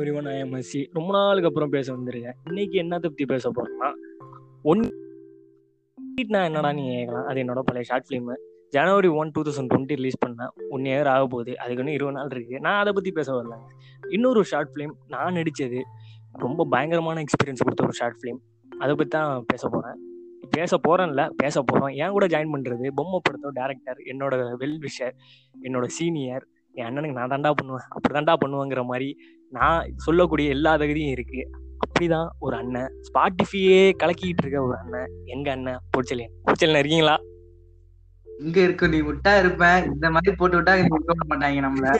Every one ஐஎம்எஸ்சி ரொம்ப நாளுக்கு அப்புறம் பேச வந்திருக்கேன். இன்னைக்கு என்னத்தை பற்றி பேச போறோம்னா ஒன் நான் என்னடா நீ கேட்கலாம் அது என்னோட பழைய ஷார்ட் ஃபிலிம் ஜனவரி one two thousand twenty release பண்ணேன். ஒன் இயர் ஆக போகுது. அதுக்கு இன்னும் இருபது நாள் இருக்கு. நான் அதை பத்தி பேச வரலங்க இன்னொரு ஷார்ட் ஃபிலிம் நான் நடிச்சது. ரொம்ப பயங்கரமான எக்ஸ்பீரியன்ஸ் கொடுத்த ஒரு ஷார்ட் ஃபிலிம் அதை பத்தி தான் பேச போறேன். பேச போறேன்ல பேச போறோம். என் கூட ஜாயின் பண்றது பொம்மை படத்தோட டேரக்டர் என்னோட வெல் விஷர் என்னோட சீனியர் என் அண்ணனுக்கு நான் தாண்டா பண்ணுவேன். அப்படி தாண்டா பண்ணுவேங்கிற மாதிரி நான் சொல்லக்கூடிய எல்லா தகுதியும் இருக்கு. அப்படிதான் ஒரு அண்ணன். ஸ்பாட்டிஃபையே கலக்கிட்டு இருக்க ஒரு அண்ணன். எங்க அண்ணன்? பொச்சலியன் பொச்சலியன் இருக்கீங்களா? இங்க இருக்கு. நீ விட்டா இருப்பேன் இந்த மாதிரி போட்டு விட்டா விட மாட்டாங்க நம்மள.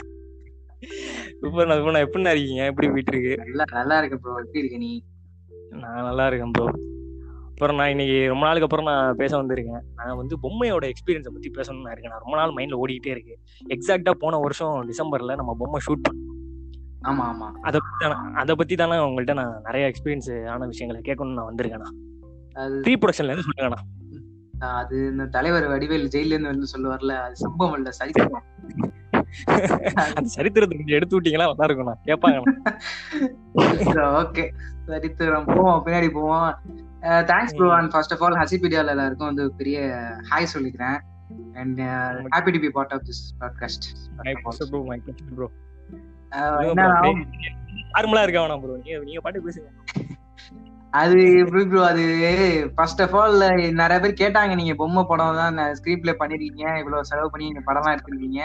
சூப்பர் நான் எப்படிண்ணா இருக்கீங்க? எப்படி போயிட்டு இருக்கு? நல்லா நல்லா இருக்கு ப்ரோ எப்படி இருக்க நீ? நான் நல்லா இருக்கேன் ப்ரோ அப்புறம் நான் இன்னைக்கு ரொம்ப நாளுக்கு அப்புறம் நான் பேச வந்திருக்கேன். நான் வந்து பொம்மையோட எக்ஸ்பீரியன்ஸை பத்தி பேசணும்னு இருக்கேன். நான் ரொம்ப நாள் மைண்ட்ல ஓடிக்கிட்டே இருக்கு. எக்ஸாக்டா போன வருஷம் டிசம்பர்ல நம்ம பொம்மை ஷூட் பண்ணோம். ஆமா ஆமா. அதை அதை பத்தி தானே உங்கள்கிட்ட நான் நிறைய எக்ஸ்பீரியன்ஸ் ஆன விஷயங்களை கேட்கணும்னு நான் வந்திருக்கேண்ணா அது ப்ரீ ப்ரொடக்ஷன்ல இருந்து சொல்லுங்கண்ணா அது இந்த தலைவர் வடிவேல் ஜெயில இருந்து வந்து சொல்லுவார்ல அது சம்பவம் இல்ல சரித்திரம். அந்த சரித்திரத்தை கொஞ்சம் எடுத்து விட்டீங்களா? நல்லா இருக்கும்ண்ணா. கேட்பாங்கண்ணா ஓகே சரித்திரம். போவோம் பின்னாடி போவோம். Thanks bro and first of all ஹசிபீடியால எல்லாருக்கும் வந்து பெரிய ஹாய் சொல்லிக்கிறேன். And happy to be part of this podcast My pleasure bro, நார்மலா இருக்க வேணாம் ப்ரோ நீங்க நீங்க பாட்டு பேசுங்க. அது எப்படி ப்ரோ அது ஃபர்ஸ்ட் ஆஃப் ஆல் நிறைய பேர் கேட்டாங்க நீங்க பொம்மை படம் தான் ஸ்கிரீன் பிளே பண்ணிருக்கீங்க இவ்வளவு செலவு பண்ணி நீங்க படம்லாம் எடுத்திருக்கீங்க.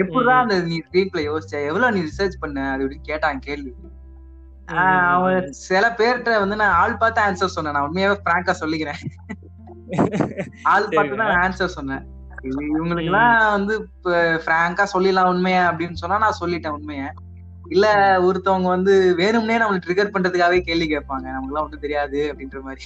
எப்படிதான் அந்த நீ ஸ்கிரீன் பிளே யோசிச்ச? எவ்வளவு நீ ரிசர்ச் பண்ண? அது இப்படி கேட்டாங்க கேள்வி. அவன் சில பேர்கிட்ட வந்து நான் ஆள் பார்த்து ஆன்சர் சொன்னேன். நான் உண்மையாவே பிராங்கா சொல்லிக்கிறேன். ஆள் பார்த்து தான் ஆன்சர் சொன்னேன். இவங்களுக்கு எல்லாம் வந்து பிராங்கா சொல்லிடலாம் உண்மையா அப்படின்னு சொன்னா நான் சொல்லிட்டேன் உண்மைய. இல்ல ஒருத்தவங்க வந்து வேணும்னே நம்மள ட்ரிகர் பண்றதுக்காகவே கேள்வி கேட்பாங்க. நமக்கு எல்லாம் ஒண்ணும் தெரியாது அப்படின்ற மாதிரி.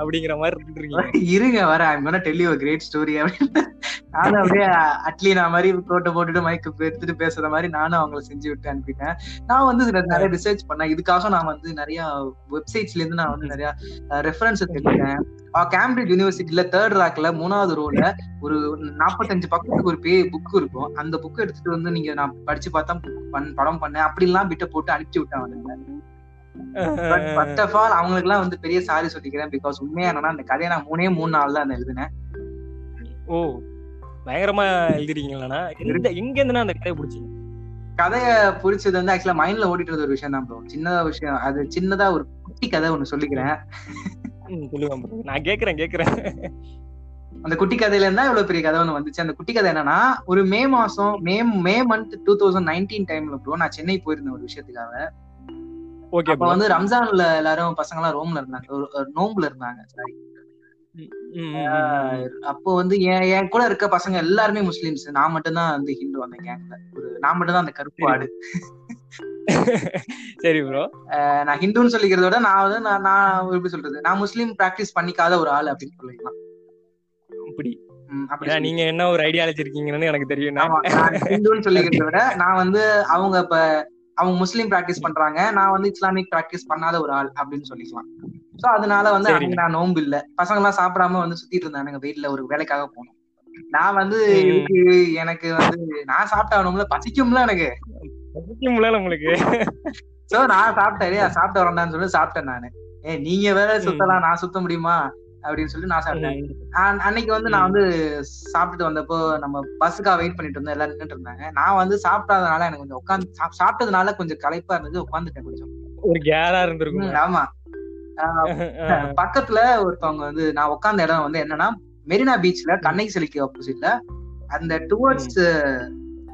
அப்படிங்கிற மாதிரி இருந்துருக்கீங்க இருங்க வர I'm gonna tell you great story அப்படின்னு. நானும் அப்படியே அட்லீனா மாதிரி கோட்டை போட்டுட்டு மைக்கு எடுத்துட்டு பேசுற மாதிரி நானும் அவங்கள செஞ்சு விட்டு அனுப்பிட்டேன். நான் வந்து நிறைய ரிசர்ச் பண்ணேன். இதுக்காக நான் வந்து நிறைய வெப்சைட்ஸ்ல இருந்து நான் வந்து நிறைய ரெஃபரன்ஸ் தெரிஞ்சேன் கேம்பிரிட்ஜ் யூனிவர்சிட்டியில தேர்ட் ரேக்ல மூணாவது ரோல ஒரு நாற்பத்தஞ்சு பக்கத்துக்கு ஒரு பே புக் இருக்கும். அந்த புக் எடுத்துட்டு வந்து நீங்க நான் படிச்சு பார்த்தா படம் பண்ணேன். அப்படிலாம் பிட்ட போட்டு அனுப்பிச்சு விட்டேன் ஃபர்ஸ்ட் ஆஃப் ஆல் அவங்களுக்கு எல்லாம் வந்து பெரிய சாரி சொல்லிக்கிறேன். பிகாஸ் உண்மையா என்னன்னா அந்த கதையை நான் மூணே மூணு நாள் தான் எழுதினேன். ஓ பயங்கரமா எழுதிருக்கீங்களாண்ணா? எந்த எங்க இருந்துனா அந்த கதையை பிடிச்சிங்க? கதைய புடிச்சது வந்து ஆக்சுவலா மைண்ட்ல ஓடிட்டு இருந்த ஒரு விஷயம் தான் ப்ரோ சின்னதா விஷயம். அது சின்னதா ஒரு குட்டி கதை ஒண்ணு சொல்லிக்கிறேன். நான் கேக்குறேன் கேக்குறேன். அந்த குட்டி கதையில இருந்தா இவ்வளவு பெரிய கதை ஒண்ணு வந்துச்சு. அந்த குட்டி கதை என்னன்னா ஒரு மே மாசம் May May month two thousand nineteen டைம்ல ப்ரோ நான் சென்னை போயிருந்தேன் ஒரு விஷயத்துக்காக. ஓகே அப்ப வந்து ரம்ஜான்ல எல்லாரும் பசங்க எல்லாம் ரோம்ல இருந்தாங்க. நோம்புல இருந்தாங்க. சாரி அப்போ வந்து என் என் கூட இருக்க பசங்க எல்லாருமே முஸ்லிம்ஸ். நான் மட்டும் தான் வந்து ஹிந்து அந்த கேங்ல ஒரு நான் மட்டும் தான் அந்த கருப்பு ஆடு. சரி ப்ரோ நான் ஹிந்துன்னு சொல்லிக்கிறத விட நான் வந்து நான் நான் எப்படி சொல்றது? நான் முஸ்லீம் பிராக்டிஸ் பண்ணிக்காத ஒரு ஆள் அப்படின்னு சொல்லிக்கலாம் அப்படி ஏன்னா நீங்க என்ன ஒரு ஐடியாலஜி இருக்கீங்கன்னு எனக்கு தெரியும். ஹிந்துன்னு சொல்லிக்கிறத விட நான் வந்து அவங்க இப்ப அவங்க முஸ்லீம் பிராக்டிஸ் பண்றாங்க. நான் வந்து இஸ்லாமிக் பிராக்டிஸ் பண்ணாத ஒரு ஆள் அப்படின்னு சொல்லிக்கலாம். சோ அதனால வந்து. அன்னைக்கு நான் நோன்பு இல்ல. பசங்க எல்லாம் சாப்பிடாம வந்து சுத்திட்டு இருந்தானுங்க வீட்டுல ஒரு வேலைக்காக போனோம். நான் வந்து எனக்கு வந்து நான் சாப்பிட்டாகணும்ல பசிக்கும்ல எனக்கு. முடியல உங்களுக்கு? சோ நான் சாப்பிட்டேன். "ஏய், சாப்பிட்டு வரேன்டான்னு சொல்லி சாப்பிட்டேன் நானு. ஏ நீங்க வேற சுத்தலாம். நான் சுத்த முடியுமா? அப்படின்னு சொல்லி நான் சாப்பிட்டேன். அன்- அன்னைக்கு வந்து நான் வந்து சாப்பிட்டுட்டு வந்தப்போ நம்ம பஸ்ஸுக்காக வெயிட் பண்ணிட்டு இருந்தோம் எல்லாரும் நின்னுட்டு இருந்தாங்க. நான் வந்து சாப்பிடாதனால எனக்கு கொஞ்சம் உட்காந்து சாப்பிட்டதுனால கொஞ்சம் களைப்பா இருந்தது உட்காந்துட்டேன் கொஞ்சம். ஒரு கேரா இருந்திருக்கும் ஆமா. பக்கத்துல ஒருத்தவங்க வந்து நான் உட்கார்ந்த இடம் வந்து என்னன்னா மெரினா பீச்ல கண்ணகி சிலைக்கு ஆப்போசிட்ல அந்த டுவர்ட்ஸ்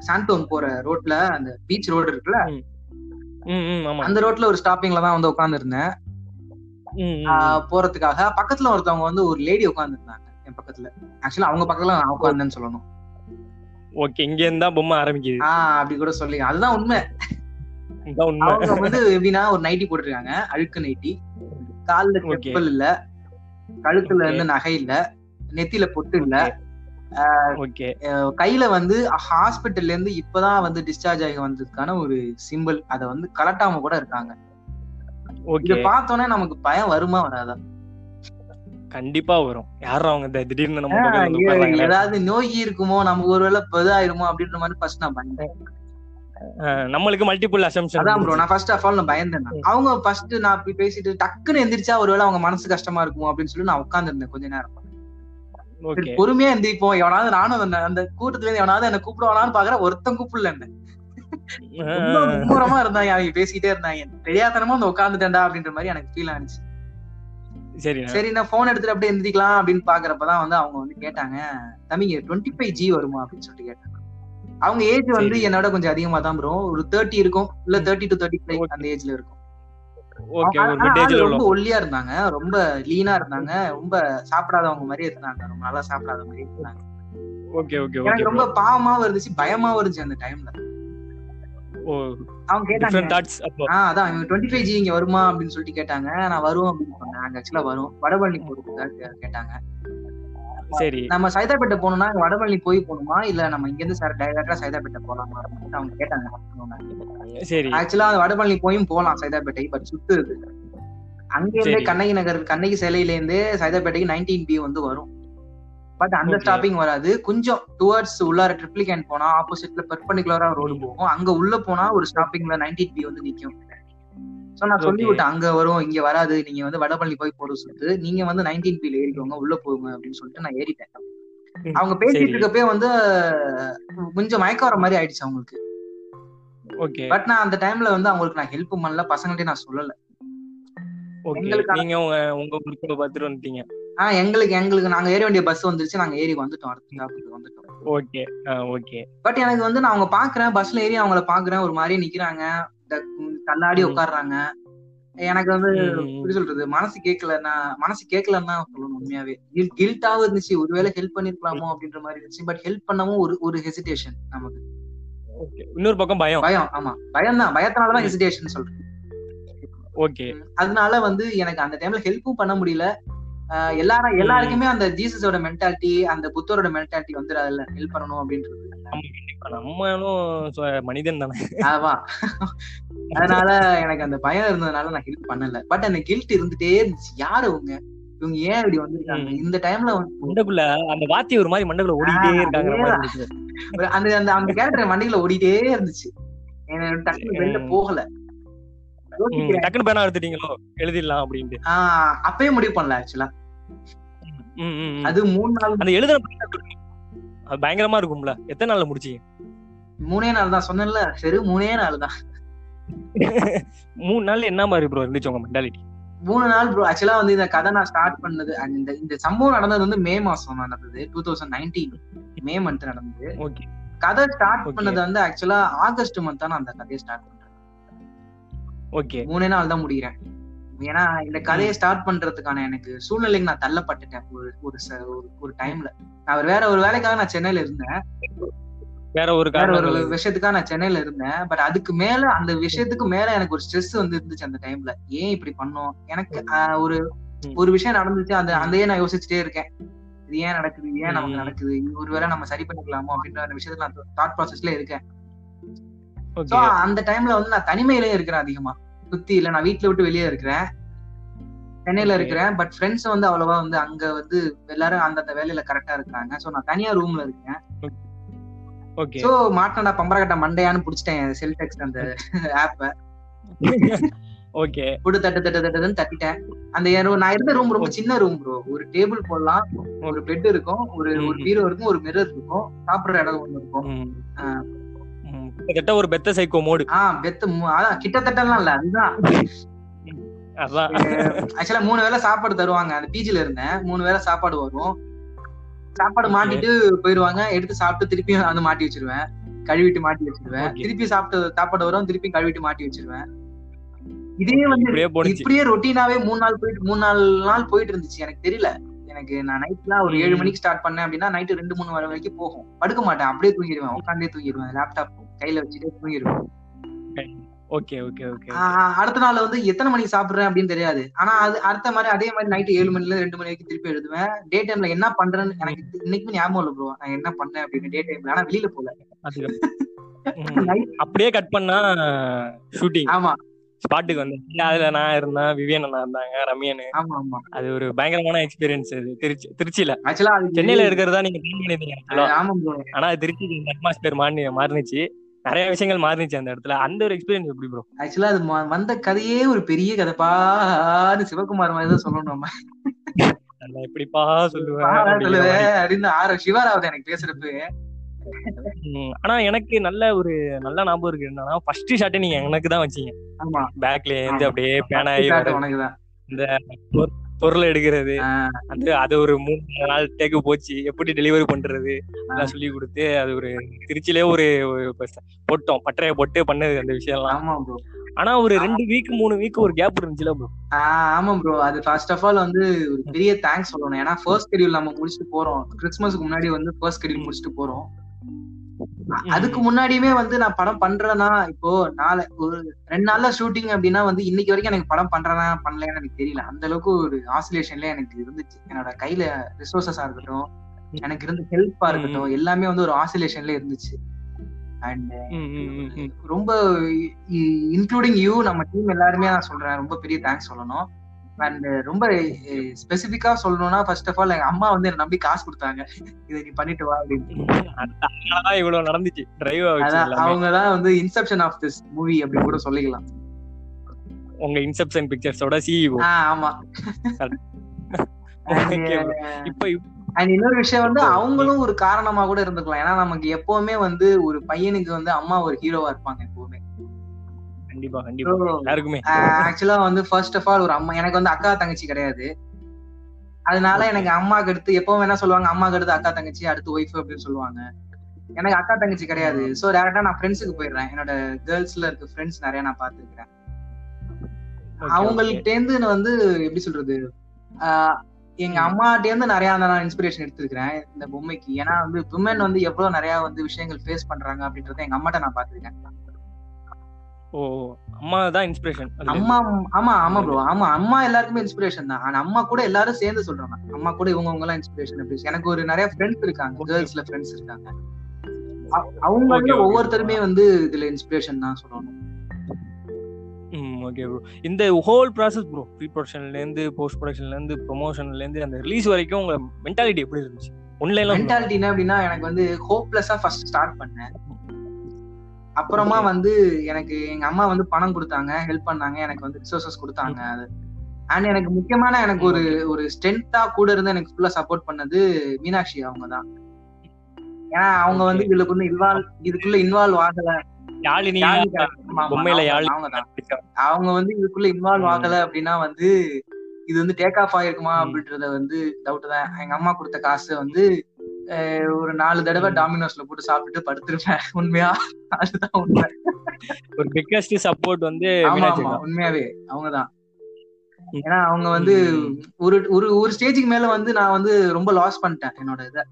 சாண்டோம் போற ரோட்ல அந்த பீச் ரோடு இருக்குல்ல அந்த ரோட்ல ஒரு ஸ்டாப்பிங்ல தான் வந்து உட்கார்ந்து இருந்தேன் ஆஹ் போறதுக்காக பக்கத்துல ஒருத்தவங்க வந்து ஒரு லேடி உட்கார்ந்து இருந்தாங்க என் பக்கத்துல. ஆக்சுவலா அவங்க பக்கத்துல நான் உட்கார்ந்தேன்னு சொல்லணும். ஓகே இங்க இருந்தா பொம்மை ஆரம்பிக்குது. ஆஹ் அப்படி கூட சொல்லி அதுதான் உண்மை. அவங்க வந்து எப்படின்னா ஒரு நைட்டி போட்டிருக்காங்க அழுக்கு நைட்டி கால்ல. செப்பல் இல்ல கழுத்துல. இருந்து நகை இல்ல நெத்தியில பொட்டு இல்ல. கையில வந்து ஹாஸ்பிட்டல்ல இருந்து இப்பதான் வந்து டிஸ்சார்ஜ் ஆகி வந்ததுக்கான ஒரு சிம்பிள் அத வந்து கலட்டாம கூட இருக்காங்க. இத பார்த்தோன்னே நமக்கு பயம் வருமா வராதா? கண்டிப்பா வரும். யாரும் அவங்க திடீர்னு நம்ம. ஏதாவது நோய் இருக்குமோ நமக்கு ஒருவேளை இதாயிருமோ அப்படின்ற மாதிரி ஃபர்ஸ்ட் நான் பயந்தேன் நம்மளுக்கு மல்டிபிள் அசம்ஷன் அதான் ப்ரோ நான் ஃபர்ஸ்ட் ஆஃப் ஆல் நான் பயந்தேன். அவங்க ஃபர்ஸ்ட் நான் இப்படி பேசிட்டு டக்குன்னு எந்திரிச்சா ஒருவேளை அவங்க மனசு கஷ்டமா இருக்குமோ அப்படின்னு சொல்லி நான் உட்கார்ந்திருந்தேன் கொஞ்ச நேரம். பொறுமையா எந்திரிப்போம். எவனாவது நானும் அந்த கூட்டத்துல இருந்து எவனாவது என்ன கூப்பிடுவானான்னு பாக்குற ஒருத்தன் கூப்பிடல என்ன. மும்முரமா இருந்தாங்க அவங்க பேசிக்கிட்டே இருந்தாங்க. தெரியாதனமா வந்து உட்காந்துட்டேன்டா அப்படின்ற மாதிரி எனக்கு ஃபீல் ஆனிச்சு. சரி சரி நான் போன் எடுத்துட்டு அப்படியே எந்திரிக்கலாம் அப்படின்னு பாக்குறப்பதான் வந்து அவங்க வந்து கேட்டாங்க தம்பிங்க டுவெண்ட்டி ஃபைவ் ஜி வருமா? அப்படின்னு சொல்லிட்டு கேட்டாங்க. அவங்க ஏஜ் வந்து. என்னோட கொஞ்சம் அதிகமா தான் ப்ரோ ஒரு தேர்ட்டி இருக்கும். இல்ல தேர்ட்டி டு தேர்ட்டி ஃபைவ் அந்த ஏஜ்ல இருக்கும். ரொம்ப ஒல்லியா இருந்தாங்க. ரொம்ப லீனா இருந்தாங்க. ரொம்ப சாப்பிடாதவங்க மாதிரி இருந்தாங்க. ரொம்ப நல்லா சாப்பிடாத மாதிரி இருந்தாங்க. ஓகே ஓகே ஓகே எனக்கு ரொம்ப பாவமாவும் இருந்துச்சு பயமாவும் இருந்துச்சு அந்த டைம்ல அவங்க கேட்டாங்க. அதான் இவங்க டுவெண்ட்டி ஃபைவ் ஜி இங்க வருமா அப்படின்னு சொல்லிட்டு கேட்டாங்க. நான் வரும் அப்படின்னு சொன்னேன் அங்க ஆக்சுவலா வரும். வடபழனி கேட்டாங்க. சரி. நம்ம சைதாப்பேட்டை போகணும்னா வடபழனி போய் போகணுமா? இல்ல நம்ம இங்க இருந்து சார் டைரக்டா சைதாப்பேட்டை போலாமா அப்படின்னு அவங்க கேட்டாங்க. சரி. ஆக்சுவலா வடபழனி போயும் போலாம் சைதாப்பேட்டை பட் சுத்துறது அங்க இருந்தே. கண்ணகி நகர் கண்ணகி சிலையில இருந்தே சைதாப்பேட்டைக்கு நைன்டீன் பி வந்து வரும். பட் அந்த. ஸ்டாப்பிங் வராது. கொஞ்சம் டுவர்ட்ஸ் உள்ளார ட்ரிப்ளிகேன் போனா ஆப்போசிட்ல பெர்பண்டிகுலரா ரோடு போகும். அங்க உள்ள போனா ஒரு ஸ்டாப்பிங்ல நைன்டீன் பி வந்து நிக்கும். சோ நான் சொல்லி. விட்டேன் அங்க வரும் இங்க வராது. நீங்க வந்து வடபழனி போய் போட சொல்லிட்டு நீங்க வந்து நைன்டீன் பில ஏறிக்கோங்க உள்ள போங்க அப்படின்னு சொல்லிட்டு நான் ஏறிட்டேன். அவங்க பேசிட்டு. இருக்கப்பே வந்து கொஞ்சம் மயக்கம் வர மாதிரி ஆயிடுச்சு அவங்களுக்கு. ஓகே பட் நான் அந்த டைம்ல வந்து அவங்களுக்கு நான் ஹெல்ப் பண்ணல. பசங்கள்ட்ட நான் சொல்லல. நீங்க உங்க உங்க குரூப்போட பார்த்துட்டு வந்துட்டீங்க. எங்களுக்கு எங்களுக்கு நாங்க ஏற வேண்டிய பஸ் வந்துருச்சு. நாங்க ஏறி வந்துட்டோம். அடுத்த ஸ்டாப்புக்கு வந்துட்டோம். ஓகே. ஓகே. பட் எனக்கு வந்து நான் அவங்க பாக்குறேன். பஸ்ல ஏறி அவங்கள பாக்குறேன். ஒரு மாதிரி நிக்கிறாங்க. தள்ளாடி. உட்காடுறாங்க எனக்கு வந்து எப்படி சொல்றது? மனசு கேட்கல நான் மனசு கேட்கலன்னு சொல்லணும் உண்மையாவே. கில்ட்டாவும் இருந்துச்சு. ஒருவேளை ஹெல்ப் பண்ணிருக்கலாமோ அப்படின்ற மாதிரி இருந்துச்சு. பட் ஹெல்ப் பண்ணவும் ஒரு ஒரு ஹெசிடேஷன் நமக்கு. இன்னொரு பக்கம் பயம். பயம். ஆமா. பயம் தான் பயத்தினாலதான் ஹெசிடேஷன் சொல்றேன். ஓகே. அதனால வந்து எனக்கு அந்த டைம்ல ஹெல்ப்பும் பண்ண முடியல. எல்லாரும் எல்லாருக்குமே அந்த ஜீசஸோட மென்டாலிட்டி அந்த புத்தரோட மென்டாலிட்டி வந்துடாதுல்ல ஹெல்ப் பண்ணணும் அப்படின்றது நம்மளும் மனிதன் தானே. ஆமா. அதனால எனக்கு அந்த பயம் இருந்ததுனால நான் ஹெல்ப் பண்ணல. பட் அந்த கில்ட் இருந்துட்டே இருந்துச்சு. யாரு அவங்க இவங்க ஏன் இப்படி வந்திருக்காங்க. இந்த டைம்ல வந்து மண்டக்குள்ள அந்த வாத்தி ஒரு மாதிரி மண்டக்குள்ள ஓடிட்டே ஒரு- அந்த அந்த அந்த கேரக்டர் வண்டியில ஓடிட்டே இருந்துச்சு. டக்குனு வெளில. போகல. ம், யோசிக்கிறேன். டக்குனு பேனா எடுத்துட்டீங்களோ? எழுதிடலாம் அப்படின்ட்டு. அப்பயே முடிவு பண்ணல ஆக்சுவலா. அது மூணு நாள் அந்த எழுதுன? அது பயங்கரமா இருக்கும்ல. எத்தனை நாள்ல முடிச்சீங்க மூணே நாள் தான் சொன்னேன்ல சரி மூணே நாள் தான். மூணு நாள் என்ன மாதிரி ப்ரோ இருந்துச்சு உங்க மென்டாலிட்டி மூணு நாள் ப்ரோ ஆக்சுவலா வந்து இந்த கதை நான் ஸ்டார்ட் பண்ணது இந்த இந்த சம்பவம் நடந்தது வந்து மே மாசம் நடந்தது two thousand nineteen May month நடந்தது. ஓகே கதை ஸ்டார்ட். பண்ணது வந்து ஆக்சுவலா ஆகஸ்ட் மந்த் தான் நான் அந்த கதையை ஸ்டார்ட் பண்றேன் ஓகே. மூணே நாள் தான் முடிகிறேன். ஏன்னா இந்த கதையை ஸ்டார்ட் பண்றதுக்கான எனக்கு சூழ்நிலைக்கு நான் தள்ளப்பட்டுட்டேன் ஒரு ஒரு ஒரு- ஒரு டைம்ல நான் ஒரு வேற ஒரு வேலைக்காக நான் சென்னையில இருந்தேன். வேற ஒரு வேற ஒரு விஷயத்துக்காக நான் சென்னையில இருந்தேன். பட் அதுக்கு மேல அந்த விஷயத்துக்கு மேல எனக்கு ஒரு ஸ்ட்ரெஸ் வந்து இருந்துச்சு அந்த டைம்ல ஏன் இப்படி பண்ணோம்? எனக்கு ஒரு. ஒரு விஷயம் நடந்துச்சு. அந்த அதையே நான் யோசிச்சுட்டே இருக்கேன். இது ஏன் நடக்குது? ஏன் நமக்கு. நடக்குது? இது ஒருவேளை நம்ம சரி பண்ணிக்கலாமோ? அப்படின்ற அந்த விஷயத்துல நான் தாட் ப்ராசஸ்ல இருக்கேன். அந்த டைம்ல வந்து நான் தனிமையிலே இருக்கிறேன் அதிகமா. சுத்தி இல்ல. நான் வீட்டுல விட்டு வெளியே இருக்கிறேன். சென்னையில. இருக்கிறேன். பட் ஃப்ரெண்ட்ஸ் வந்து அவ்வளவா வந்து அங்க வந்து எல்லாரும் அந்தந்த வேலையில கரெக்டா இருக்காங்க. சோ நான் தனியா ரூம்ல இருக்கேன். ஓகே சோ மாட்டினா பம்பரக்கட்ட மண்டையான்னு புடிச்சிட்டேன். செல் டெக்ஸ்ட் அந்த ஆப்ப ஓகே போட்டு தட்டு தட்டு தட்டுன்னு தட்டிட்டேன். அந்த நான் இருந்த ரூம் ரொம்ப. சின்ன ரூம் ப்ரோ ஒரு டேபிள் போடலாம். ஒரு பெட் இருக்கும். ஒரு ஒரு. பீரோ இருக்கும். ஒரு மிரர் இருக்கும். சாப்பிடுற இடம் ஒண்ணு இருக்கும். கிட்டத்தட்ட ஒரு பெத்த சைக்கோ மோடு ஆஹ் பெத்து அதான் கிட்டத்தட்டலாம் இல்ல அதுதான். ஆக்சுவலா மூணு வேளை சாப்பாடு தருவாங்க. அந்த பிஜில இருந்தேன். மூணு வேளை சாப்பாடு வரும். சாப்பாடு. மாட்டிட்டு போயிருவாங்க. எடுத்து சாப்பிட்டு திருப்பியும் வந்து மாட்டி வச்சிருவேன். கழுவிட்டு மாட்டி வச்சிருவேன். திருப்பி சாப்பிட்டு சாப்பாடு வரும். திருப்பி கழுவிட்டு மாட்டி வச்சிருவேன். இதே வந்து இப்படியே ரொட்டீனாவே மூணு நாள் போயிட்டு மூணு நாலு நாள் போயிட்டு இருந்துச்சு. எனக்கு தெரியல. எனக்கு நான் நைட்லாம் ஒரு ஏழு. மணிக்கு ஸ்டார்ட் பண்ணேன் அப்படின்னா நைட்டு ரெண்டு மூணு வரை வரைக்கும் போகும். படுக்க மாட்டேன். அப்படியே தூங்கிடுவேன். உட்காந்தே தூங்கிடுவேன். லேப்டாப் கையில வச்சுட்டே தூங்கிடுவேன். ஓகே ஓகே ஓகே அடுத்த நாள் வந்து எத்தனை மணிக்கு சாப்பிடுறேன் அப்படின்னு தெரியாது. ஆனா அது அடுத்த மாதிரி அதே மாதிரி நைட்டு ஏழு மணில இருந்து ரெண்டு மணி வரைக்கும் திருப்பி எழுதுவேன். டே டைம்ல என்ன பண்றேன்னு எனக்கு இன்னைக்குமே ஞாபகம் இல்லை ப்ரோ நான் என்ன பண்ணேன் அப்படின்னு டே டைம்ல ஆனா வெளியில போல. அப்படியே கட் பண்ணா ஷூட்டிங் ஆமா. ஸ்பாட்டுக்கு வந்து அதுல நான் இருந்தேன்? விவியன் அண்ணா இருந்தாங்க ரம்யன். அது ஒரு பயங்கரமான எக்ஸ்பீரியன்ஸ் அது. திருச்சி திருச்சியில. சென்னையில இருக்கிறதா நீங்க பண்ணிருந்தீங்க ஆனா திருச்சி அட்மாஸ்பியர் மாறி மாறினுச்சு. நிறைய விஷயங்கள் மாறிச்சு அந்த இடத்துல. அந்த ஒரு எக்ஸ்பீரியன்ஸ் எப்படி ப்ரோ ஆக்சுவலா அது வந்த கதையே ஒரு பெரிய கதைப்பான்னு சிவகுமார் மாதிரி தான் சொல்லணும் நம்ம. எப்படிப்பா சொல்லுவேன். அப்படின்னு ஆரோ. சிவாராவது எனக்கு பேசுறப்ப. ஆனா எனக்கு நல்ல ஒரு நல்ல ஞாபகம் இருக்கு. என்னன்னா ஃபர்ஸ்ட் ஷாட்டே நீங்க எனக்கு தான் வச்சீங்க. ஆமா. பேக்ல இருந்து. அப்படியே உனக்குதான் இந்த பொருள் எடுக்கிறது. அது அது ஒரு மூணு நாள் டேக்கு போச்சு. எப்படி டெலிவரி பண்றது? எல்லாம் சொல்லி கொடுத்து அது ஒரு திருச்சியிலே ஒரு போட்டோம். பட்டறைய போட்டு பண்ணது அந்த விஷயம்லாம். ஆமா ப்ரோ ஆனா ஒரு ரெண்டு வீக் மூணு வீக் ஒரு கேப் இருந்துச்சுல ப்ரோ ஆமா ப்ரோ அது ஃபர்ஸ்ட் ஆஃப் ஆல் வந்து பெரிய தேங்க்ஸ் சொல்லணும். ஏன்னா ஃபர்ஸ்ட் ஸ்கெடியூல் நம்ம முடிச்சுட்டு போறோம். கிறிஸ்மஸ்க்கு முன்னாடி வந்து ஃபர்ஸ்ட் ஸ்கெடியூல் முடிச்சுட்டு போறோம். அதுக்கு முன்னாடியுமே வந்து நான் படம் பண்றேன்னா இப்போ நாளை ஒரு ரெண்டு நாள்ல ஷூட்டிங் அப்படின்னா வந்து இன்னைக்கு வரைக்கும் எனக்கு படம் பண்றேனா பண்ணலையான்னு எனக்கு தெரியல. அந்த அளவுக்கு ஒரு ஆசிலேஷன்ல எனக்கு இருந்துச்சு. என்னோட கையில ரிசோர்சஸா இருக்கட்டும் எனக்கு இருந்த ஹெல்ப்பா இருக்கட்டும் எல்லாமே வந்து ஒரு ஆசிலேஷன்ல இருந்துச்சு. அண்ட். ரொம்ப இன்க்ளூடிங் யூ நம்ம டீம் எல்லாருமே நான் சொல்றேன். ரொம்ப பெரிய தேங்க்ஸ் சொல்லணும். அண்ட் ரொம்ப ஸ்பெசிபிக்கா சொல்லணும்னா ஃபர்ஸ்ட் ஆஃப் ஆல் எங்க அம்மா வந்து என்ன நம்பி காசு கொடுத்தாங்க. இதை நீ பண்ணிட்டு வா அப்படின்னு. இவ்வளவு நடந்துச்சு. டிரைவ் அவங்க தான் வந்து இன்செப்ஷன் ஆஃப் திஸ் மூவி அப்படின்னு கூட சொல்லிக்கலாம். உங்க இன்செப்ஷன் பிக்சர்ஸோட சிஇஓ ஆமா. Bro. இப்ப அண்ட் இன்னொரு விஷயம் வந்து அவங்களும் ஒரு காரணமா கூட இருந்துக்கலாம். ஏன்னா நமக்கு எப்பவுமே வந்து ஒரு பையனுக்கு வந்து அம்மா ஒரு ஹீரோவா இருப்பாங்க எப்பவுமே. கண்டிப்பா கண்டிப்பா. எல்லாருக்குமே. ஆக்சுவலா வந்து ஃபர்ஸ்ட் ஆஃப் ஆல் ஒரு அம்மா எனக்கு வந்து அக்கா தங்கச்சி கிடையாது. அதனால எனக்கு அம்மாக்கு அடுத்து எப்பவும் என்ன சொல்லுவாங்க அம்மாக்கு அடுத்து அக்கா தங்கச்சி அடுத்து ஒய்ஃப் அப்படின்னு சொல்லுவாங்க. எனக்கு அக்கா தங்கச்சி கிடையாது. சோ டேரக்டா நான் ஃப்ரெண்ட்ஸுக்கு போயிடுறேன். என்னோட கேர்ள்ஸ்ல இருக்க ஃப்ரெண்ட்ஸ் நிறைய நான் பாத்துருக்கேன் Okay, okay. அவங்கள்ட்ட இருந்து நான் வந்து எப்படி சொல்றது? எங்க அம்மாட்ட இருந்து நிறைய நான் இன்ஸ்பிரேஷன் எடுத்திருக்கிறேன் இந்த பொம்மைக்கு. ஏன்னா வந்து விமன் வந்து எவ்வளவு நிறைய வந்து விஷயங்கள் ஃபேஸ் பண்றாங்க அப்படின்றத எங்க அம்மாட்ட நான் பாத்துருக்கேன் ஓ. அம்மா தான் இன்ஸ்பிரேஷன் அம்மா ஆமா ஆமா ப்ரோ ஆமா அம்மா எல்லாருக்குமே இன்ஸ்பிரேஷன் தான். ஆனா அம்மா கூட எல்லாரும் சேர்ந்து சொல்றாங்க அம்மா கூட இவங்க எல்லாம் இன்ஸ்பிரேஷன் அப்படி எனக்கு ஒரு நிறைய ஃப்ரெண்ட்ஸ் இருக்காங்க. கேர்ள்ஸ்ல ஃப்ரெண்ட்ஸ் இருக்காங்க. அவ- அவங்க. ஒவ்வொருத்தருமே வந்து இதுல இன்ஸ்பிரேஷன் தான் சொல்லணும். ம் ஓகே ப்ரோ இந்த ஹோல் ப்ராசஸ் ப்ரோ ப்ரீ ப்ரொடக்ஷன்ல இருந்து போஸ்ட் ப்ரொடக்ஷன்ல இருந்து ப்ரொமோஷன்ல இருந்து அந்த ரிலீஸ் வரைக்கும் உங்க மென்டாலிட்டி எப்படி இருந்துச்சு? ஒன்லைன்ல மென்டாலிட்டி என்ன அப்படின்னா எனக்கு வந்து ஹோப்லெஸ்ஸா ஃபர்ஸ்ட் ஸ்டார்ட் பண்ணேன். அப்புறமா. வந்து எனக்கு எங்க அம்மா வந்து பணம் கொடுத்தாங்க ஹெல்ப் பண்ணாங்க எனக்கு வந்து ரிசோர்சஸ் கொடுத்தாங்க அது அண்ட் எனக்கு முக்கியமான எனக்கு ஒரு ஒரு ஸ்ட்ரென்த்தா கூட இருந்து எனக்கு ஃபுல்லா சப்போர்ட் பண்ணது மீனாட்சி அவங்க தான் ஏன்னா அவங்க வந்து. இதுக்குள்ள இன்வால்வ் இதுக்குள்ள இன்வால்வ் ஆகல அவங்க- வந்து இதுக்குள்ள இன்வால்வ். ஆகல அப்படின்னா வந்து இது வந்து டேக் ஆஃப் ஆயிருக்குமா. அப்படின்றத வந்து டவுட் தான் எங்க அம்மா கொடுத்த காசு வந்து ஒரு நாலு தடவை. டாமினோஸ்ல போட்டு சாப்பிட்டுட்டு படுத்திருப்பேன். உண்மையா? அதுதான் உண்மை. ஒரு பிக்கஸ்ட் சப்போர்ட் வந்து உண்மையாவே. அவங்கதான். ஏன்னா அவங்க வந்து. ஒரு ஒரு ஒரு ஸ்டேஜுக்கு மேல வந்து நான் வந்து ரொம்ப லாஸ் பண்ணிட்டேன் என்னோட இதை.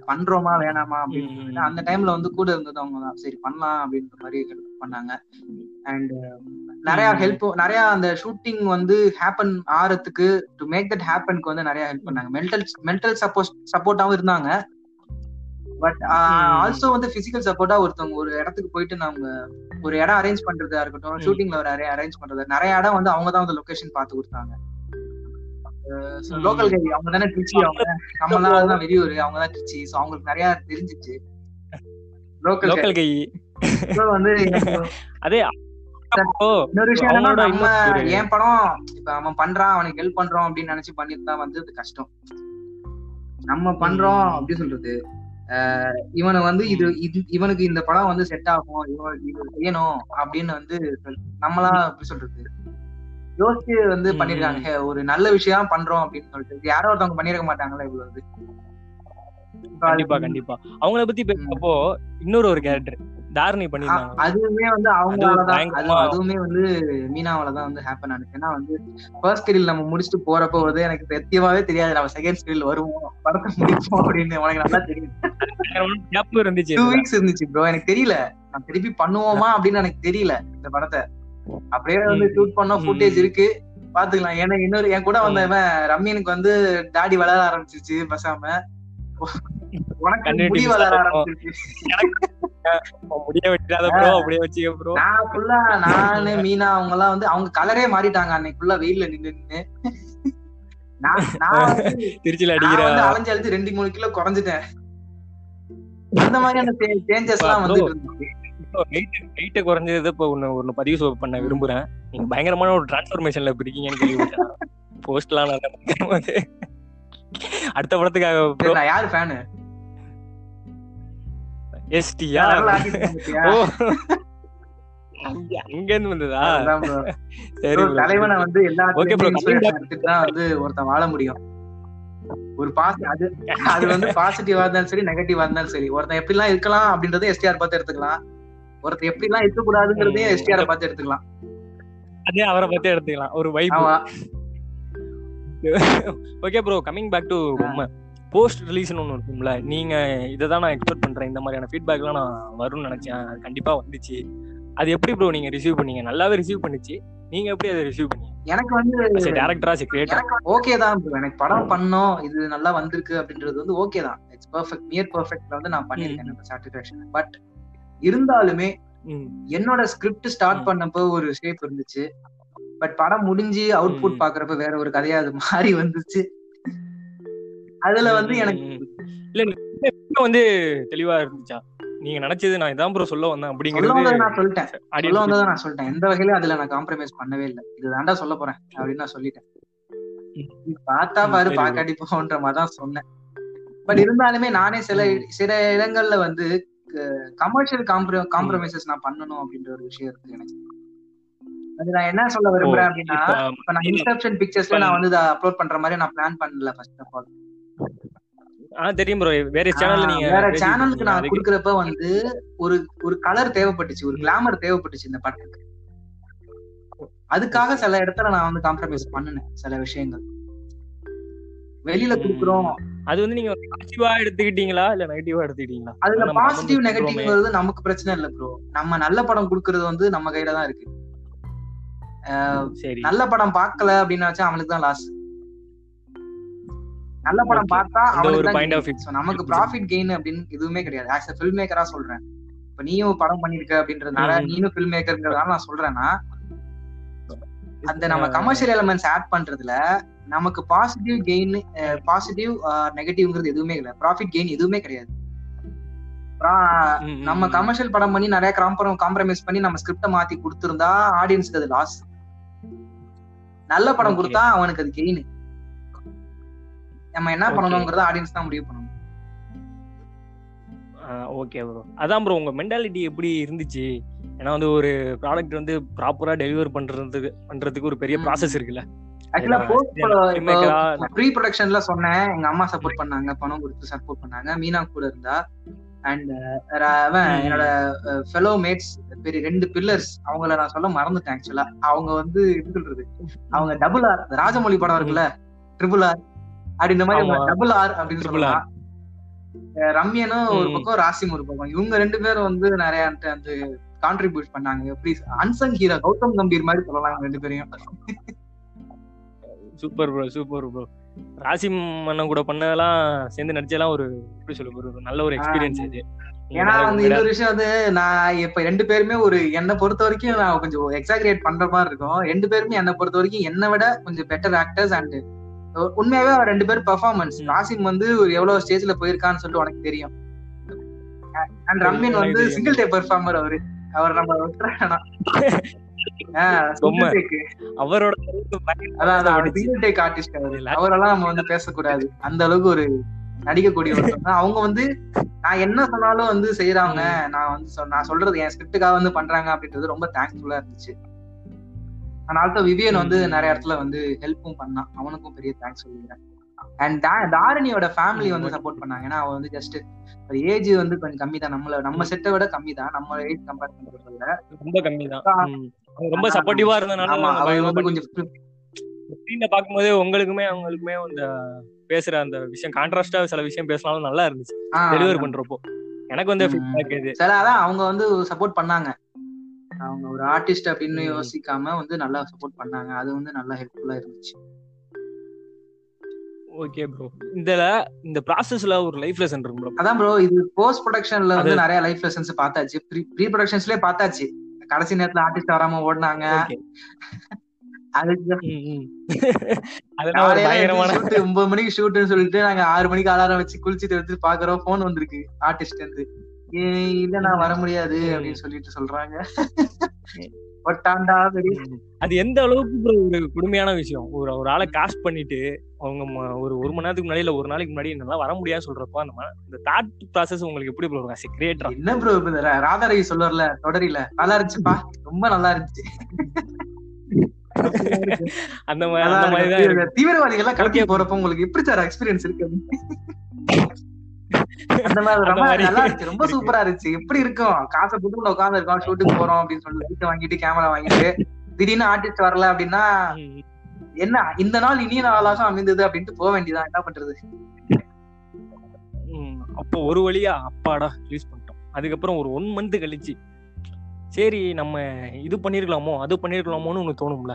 இது பண்றோமா வேணாமா அப்படின்னு அந்த டைம்ல வந்து கூட இருந்தது அவங்க தான் சரி பண்ணலாம் அப்படின்ற மாதிரி ஹெல்ப் பண்ணாங்க அண்ட் நிறைய. ஹெல்ப் நிறைய அந்த ஷூட்டிங் வந்து ஹேப்பன் ஆறதுக்கு டு மேக் தட் ஹேப்பனுக்கு வந்து நிறைய ஹெல்ப் பண்ணாங்க மென்டல் மென்டல் சப்போர்ட் சப்போர்ட்டாவும் இருந்தாங்க பட். ஆல்சோ வந்து பிசிக்கல் சப்போர்ட்டா ஒருத்தவங்க ஒரு இடத்துக்கு போயிட்டு நாங்க ஒரு இடம் அரேஞ்ச் பண்றதா இருக்கட்டும். ஷூட்டிங்ல ஒரு அரேஞ்ச் பண்றது நிறைய இடம் வந்து அவங்க தான் வந்து லொகேஷன் பார்த்து கொடுத்தாங்க. லோக்கல் கை அவங்க தானே திருச்சி அவங்க நம்மளால தான் வெளியூர் அவங்க தான் திருச்சி சோ அவங்களுக்கு நிறைய தெரிஞ்சிச்சு. லோக்கல் கை வந்து அதே இன்னொரு விஷயம் என்னன்னா நம்ம என் படம் இப்ப அவன் பண்றான் அவனுக்கு ஹெல்ப் பண்றோம் அப்படின்னு நினைச்சு பண்ணிருந்தா வந்து அது கஷ்டம். நம்ம பண்றோம். அப்படி சொல்றது. இவனை வந்து இது இது இவனுக்கு இந்த படம் வந்து செட் ஆகும் இவனுக்கு இது செய்யணும் அப்படின்னு வந்து நம்மளா எப்படி சொல்றது? யோசிச்சு வந்து. பண்ணிருக்காங்க. "ஹே, ஒரு நல்ல விஷயம் பண்றோம் அப்படின்னு சொல்லிட்டு. யாரோ ஒருத்தவங்க பண்ணிருக்க மாட்டாங்களா இவ்வளவு கண்டிப்பா கண்டிப்பா. அவங்கள பத்தி பேசுறப்போ இன்னொரு ஒரு கேரக்டர் தாரணி பண்ணிருந்தாங்க அதுவுமே வந்து அவங்களாலதான் அதுவுமே வந்து மீனாவாலதான் வந்து ஹேப்பன் ஆனிச்சு. ஏன்னா வந்து ஃபர்ஸ்ட் ஸ்கிரில் நம்ம முடிச்சுட்டு போறப்போ வந்து எனக்கு சத்தியமாவே தெரியாது. நம்ம செகண்ட் ஸ்கிரில் வருவோம் படத்தை முடிப்போம் அப்படின்னு உனக்கு நல்லா தெரியும். இருந்துச்சு டூ. வீக்ஸ் இருந்துச்சு ப்ரோ எனக்கு தெரியல. நான் திருப்பி பண்ணுவோமா அப்படின்னு எனக்கு தெரியல இந்த படத்தை. அப்படியே வந்து. ஷூட் பண்ண. ஃபுட்டேஜ் இருக்கு. பாத்துக்கலாம். ஏன்னா இன்னொரு என் கூட வந்தவன் ரம்யனுக்கு வந்து தாடி வளர ஆரம்பிச்சிருச்சு பேசாம. உனக்கு முடி வளர. ஆரம்பிச்சிருச்சு. நான் ஃபுல்லா நானு மீனா அவங்க எல்லாம் வந்து அவங்க கலரே மாறிட்டாங்க அன்னைக்கு ஃபுல்லா வெயில்ல நின்னு நின்னு. நான் நான் வந்து திருச்சியில நான் அடிக்கிற. வந்து அலைஞ்சு அழைச்சு ரெண்டு மூணு கிலோ குறைஞ்சிட்டேன். அந்த மாதிரியான சேஞ்சஸ் எல்லாம். வந்துட்டு இருந்துச்சு. வெயிட் குறைஞ்சது இப்போ ஒன்னு ஒன்னு பதிவு பண்ண விரும்புறேன். நீங்க பயங்கரமான ஒரு டிரான்ஸ்ஃபர்மேஷன்ல இப்ப இருக்கீங்கன்னு கேள்விப்பட்டேன். போஸ்ட்லாம் அடுத்த படத்துக்காக நான் யாரு ஃபேனு எஸ்டியா ஓ. அங்க இருந்து வந்ததா சரி. தலைவனை வந்து எல்லா எடுத்துட்டு தான் வந்து ஒருத்தன் வாழ முடியும். ஒரு பாசி அது அது வந்து பாசிட்டிவா இருந்தாலும் சரி நெகட்டிவா இருந்தாலும் சரி ஒருத்தன் எப்படி எல்லாம் இருக்கலாம் அப்படின்றத எஸ்டிஆர் பார்த்து எடுத்துக்கலாம். ஒருத்தன் எப்படி எல்லாம் இருக்க ம். எஸ்டிஆர் பார்த்து எடுத்துக்கலாம். அதே அவரை பத்தி எடுத்துக்கலாம். ஒரு vibe okay bro coming back to உண்மை போஸ்ட் ரிலீஸ்னு ஒன்று இருக்கும்ல நீங்க இதை தான் நான் எக்ஸ்பெக்ட் பண்றேன். இந்த மாதிரியான ஃபீட்பேக்லாம் நான் வரும்னு நினைச்சேன். அது கண்டிப்பா வந்துச்சு. அது எப்படி ப்ரோ நீங்க ரிசீவ் பண்ணீங்க? நல்லாவே ரிசீவ் பண்ணுச்சு. நீங்க எப்படி அதை ரிசீவ் பண்ணீங்க? எனக்கு வந்து டேரக்டரா கிரியேட்டர் ஓகே தான் bro. எனக்கு படம் பண்ணோம். இது நல்லா வந்திருக்கு அப்படின்றது வந்து ஓகே தான். இட்ஸ் பெர்ஃபெக்ட் நியர் பெர்ஃபெக்ட்ல வந்து நான் பண்ணிருக்கேன் சாட்டிஸ்ஃபேக்ஷன் பட் இருந்தாலுமே என்னோட ஸ்கிரிப்ட் ஸ்டார்ட் பண்ணப்போ ஒரு ஷேப் இருந்துச்சு. பட் படம் முடிஞ்சு அவுட்புட். பாக்குறப்ப வேற ஒரு கதையா அது மாறி வந்துச்சு. அதுல வந்து எனக்கு இல்ல வந்து தெளிவா இருந்துச்சா? நீங்க நினைச்சது நான் இதான் ப்ரோ சொல்ல வந்தேன் அப்படிங்கிறது நான் சொல்லிட்டேன். சொல்ல வந்ததை நான் சொல்லிட்டேன். எந்த வகையிலும் அதுல நான் காம்ப்ரமைஸ் பண்ணவே இல்லை. இது தாண்டா சொல்ல போறேன் அப்படின்னு நான் சொல்லிட்டேன். பார்த்தா பாரு. பாக்காட்டி போன்ற மாதிரி தான் சொன்னேன். பட் இருந்தாலுமே நானே சில சில இடங்கள்ல வந்து கமர்ஷியல் காம்ப்ரமைசஸ் நான் பண்ணணும் அப்படின்ற ஒரு விஷயம் இருக்கு எனக்கு. அது நான் என்ன சொல்ல விரும்புறேன் அப்படின்னா இப்ப நான் இன்ஸ்ட்ரக்ஷன் பிக்சர்ஸ்ல நான் வந்து அப்லோட் பண்ற மாதிரி நான் பிளான் பண்ணல ஃபர்ஸ்ட் ஆஃப் ஆல் ஆ தெரியும் ப்ரோ வேற சேனல்ல நீங்க வேற சேனலுக்கு. நான் குடுக்கறப்ப வந்து ஒரு ஒரு கலர் தேவைப்பட்டுச்சு ஒரு கிளாமர் தேவைப்பட்டுச்சு இந்த படத்துக்கு. அதுக்காக சில இடத்துல நான் வந்து காம்ப்ரமைஸ் பண்ணினேன் சில விஷயங்கள். வெளியில. குடுக்குறோம். அது வந்து நீங்க பாசிட்டிவா எடுத்துக்கிட்டீங்களா? இல்ல நெகட்டிவா எடுத்துக்கிட்டீங்களா? அதுல பாசிட்டிவ் நெகட்டிவ்ங்கிறது நமக்கு பிரச்சனை இல்ல ப்ரோ நம்ம நல்ல படம் குடுக்கறது வந்து நம்ம கையில தான் இருக்கு. சரி. நல்ல படம் பார்க்கல அப்படின்னாச்சும் அவனுக்கு தான் லாஸ் நல்ல படம். பார்த்தா அவனுக்கு நமக்கு ப்ராஃபிட் கெயின் அப்படின்னு எதுவுமே கிடையாது. ஆஸ் அ ஃபில்ம் மேக்கரா சொல்றேன். இப்ப நீயும் படம் பண்ணிருக்க அப்படின்றதுனால. நீனும் ஃபில்ம் மேக்கர்ங்கிறதால நான் சொல்றேன்னா அந்த நம்ம கமர்ஷியல் எலிமெண்ட்ஸ் ஆட் பண்றதுல நமக்கு பாசிட்டிவ் கெயின் பாசிட்டிவ் நெகட்டிவ்ங்கிறது எதுவுமே இல்லை ப்ராஃபிட் கெயின் எதுவுமே கிடையாது நம்ம. கமர்ஷியல் படம் பண்ணி நிறைய காம்ப்ரமைஸ் பண்ணி நம்ம ஸ்கிரிப்ட மாத்தி கொடுத்திருந்தா ஆடியன்ஸ்க்கு அது லாஸ் நல்ல படம். கொடுத்தா அவனுக்கு அது கெயின் நம்ம என்ன Okay. பண்ணணுங்கிறத ஆடியன்ஸ் தான் முடிவு பண்ணணும் ஓகே ப்ரோ அதான் ப்ரோ உங்க மென்டாலிட்டி எப்படி இருந்துச்சு ஏன்னா வந்து ஒரு ப்ராடக்ட் வந்து ப்ராப்பரா டெலிவர் பண்றதுக்கு பண்றதுக்கு ஒரு பெரிய. ப்ராசஸ் இருக்குல்ல ஆக்சுவலா போஸ்ட் ப்ரீ ப்ரொடக்ஷன்ல சொன்னேன். எங்க அம்மா சப்போர்ட் பண்ணாங்க. பணம் கொடுத்து சப்போர்ட் பண்ணாங்க. மீனா கூட இருந்தா. அண்ட் அவன் ம். என்னோட ஃபெலோ மேட்ஸ் பெரிய ரெண்டு பில்லர்ஸ் அவங்கள நான் சொல்ல மறந்துட்டேன் ஆக்சுவலா அவங்க வந்து எப்படி சொல்றது? அவங்க டபுள் ஆர் ராஜமௌழி படம் இருக்குல்ல? ட்ரிபிள் ஆர் அப்படி இந்த மாதிரி. டபுள் ஆர் அப்படின்னு சொல்லலாம். ரம்யனும் ஒரு. பக்கம் ராசிம் ஒரு பக்கம். இவங்க ரெண்டு பேரும் வந்து நிறைய அந்த- அந்த கான்ட்ரிபியூட் பண்ணாங்க. எப்படி அன்சங் ஹீரோ கௌதம் கம்பீர் மாதிரி சொல்லலாம் ரெண்டு பேரையும். சூப்பர் ப்ரோ சூப்பர் ப்ரோ ராசி மன்னன் கூட பண்ணதெல்லாம் சேர்ந்து நடிச்சதெல்லாம் ஒரு எப்படி சொல்ல ஒரு நல்ல ஒரு எக்ஸ்பீரியன்ஸ் இது. ஏன்னா வந்து இன்னொரு விஷயம் வந்து நான் இப்ப ரெண்டு பேருமே ஒரு என்னை பொறுத்த வரைக்கும் நான் கொஞ்சம் எக்ஸாகிரேட் பண்ற மாதிரி இருக்கும். ரெண்டு பேருமே என்னை பொறுத்த வரைக்கும் என்னை விட கொஞ்சம் பெட்டர் ஆக்டர்ஸ் அண்ட் உண்மையாவே அவர் ரெண்டு பேரும் பெர்ஃபார்மன்ஸ். ராசிம் வந்து ஒரு எவ்வளவு ஸ்டேஜ்ல போயிருக்கான்னு சொல்லிட்டு உனக்கு தெரியும். அண்ட் ரம்யன் எனக்கு வந்து. சிங்கிள் டே பெர்ஃபார்மர் அவரு. அவர் நம்ம விட்டுறேன் அவரோட அவரெல்லாம் நம்ம வந்து பேசக்கூடாது. அந்த அளவுக்கு ஒரு நடிக்கக்கூடிய ஒருத்தவங்க தான். அவங்க வந்து நான் என்ன சொன்னாலும் வந்து செய்யறாங்க நான் வந்து நான் சொல்றது என் ஸ்கிரிப்டுக்காக வந்து பண்றாங்க அப்படின்றது ரொம்ப தேங்க்ஃபுல்லா இருந்துச்சு. ஆனா ஆல்சோ விவியன் வந்து. நிறைய இடத்துல வந்து ஹெல்ப்பும் பண்ணான். அவனுக்கும் பெரிய தேங்க்ஸ் சொல்லிக்கிறேன். அண்ட் தாரணியோட ஃபேமிலி வந்து. சப்போர்ட் பண்ணாங்க. ஏன்னா அவ வந்து ஜஸ்ட் ஒரு ஏஜ் வந்து கொஞ்சம் கம்மி தான் நம்மள நம்ம செட்டை விட கம்மி தான் நம்ம ஏஜ் கம்பேர் பண்றதுல ரொம்ப கம்மி தான் ரொம்ப சப்போர்ட்டிவா இருந்தனால அவர் பயங்கரமா வந்து கொஞ்சம் ஸ்க்ரீன்ல பாக்கும்போது உங்களுக்குமே அவங்களுக்குமே அந்த பேசுற அந்த விஷயம் கான்ட்ராஸ்டா சில விஷயம் பேசினாலும் நல்லா இருந்துச்சு. டெலிவர் பண்றப்போ. எனக்கு வந்து. ஃபீட்பேக் இது. சில அதான் அவங்க வந்து சப்போர்ட் பண்ணாங்க. அவங்க ஒரு ஆர்டிஸ்ட் அப்படின்னு. யோசிக்காம வந்து நல்லா சப்போர்ட் பண்ணாங்க. அது வந்து நல்லா ஹெல்ப்ஃபுல்லா இருந்துச்சு. ஓகே ப்ரோ இதுல இந்த ப்ராசஸ்ல ஒரு லைஃப் லெசன் இருக்கும் bro. அதான் ப்ரோ இது போஸ்ட் ப்ரொடக்ஷன்ல வந்து நிறைய லைஃப் லெசன்ஸ் பார்த்தாச்சு. ப்ரீ ப்ரொடக்ஷன்ஸ்லயே பார்த்தாச்சு. கடைசி நேரத்துல ஆர்டிஸ்ட் வராம ஓடினாங்க. ஒன்பது மணிக்கு ஷூட்னு சொல்லிட்டு நாங்க ஆறு மணிக்கு அலாரம் வச்சு குளிச்சுட்டு எடுத்து பாக்குறோம். போன் வந்திருக்கு. ஆர்டிஸ்ட் இருந்து இல்ல நான் வர முடியாது. அப்படின்னு சொல்லிட்டு சொல்றாங்க. அது எந்த அளவுக்கு ஒரு கொடுமையான விஷயம். ஒரு ஒரு ஆளை காஸ்ட் பண்ணிட்டு அவங்க ஒரு ஒரு மணி நேரத்துக்கு முன்னாடி இல்ல ஒரு நாளைக்கு முன்னாடி என்னால வர முடியாது சொல்றப்போ அந்த இந்த தாட் ப்ராசஸ் உங்களுக்கு எப்படி ப்ரோ இருக்கும்? கிரியேட்டரா என்ன ப்ரோ ராதாரவி சொல்லுவார்ல தொடரில நல்லா இருந்துச்சுப்பா ரொம்ப நல்லா இருந்துச்சு. அந்த மாதிரி. தீவிரவாதிகள் எல்லாம் Okay. போறப்ப உங்களுக்கு எப்படி சார் எக்ஸ்பீரியன்ஸ் இருக்கு அந்த மாதிரி ரொம்ப நல்லா இருந்துச்சு ரொம்ப. சூப்பரா இருந்துச்சு எப்படி இருக்கும் காசை போட்டு உட்காந்து இருக்கோம் ஷூட்டுக்கு போறோம் அப்படின்னு சொல்லி லைட் வாங்கிட்டு கேமரா வாங்கிட்டு திடீர்னு ஆர்டிஸ்ட் வரல அப்படின்னா. என்ன இந்த நாள் இனிய நாளாக அமைந்தது அப்படின்ட்டு போக வேண்டியதான் என்ன பண்றது. அப்போ ஒரு வழியா அப்பாடா ரிலீஸ் பண்ணிட்டோம் அதுக்கப்புறம் ஒரு ஒன் மந்த் கழிச்சு சரி நம்ம இது பண்ணிருக்கலாமோ அது பண்ணிருக்கலாமோன்னு ஒண்ணு தோணும்ல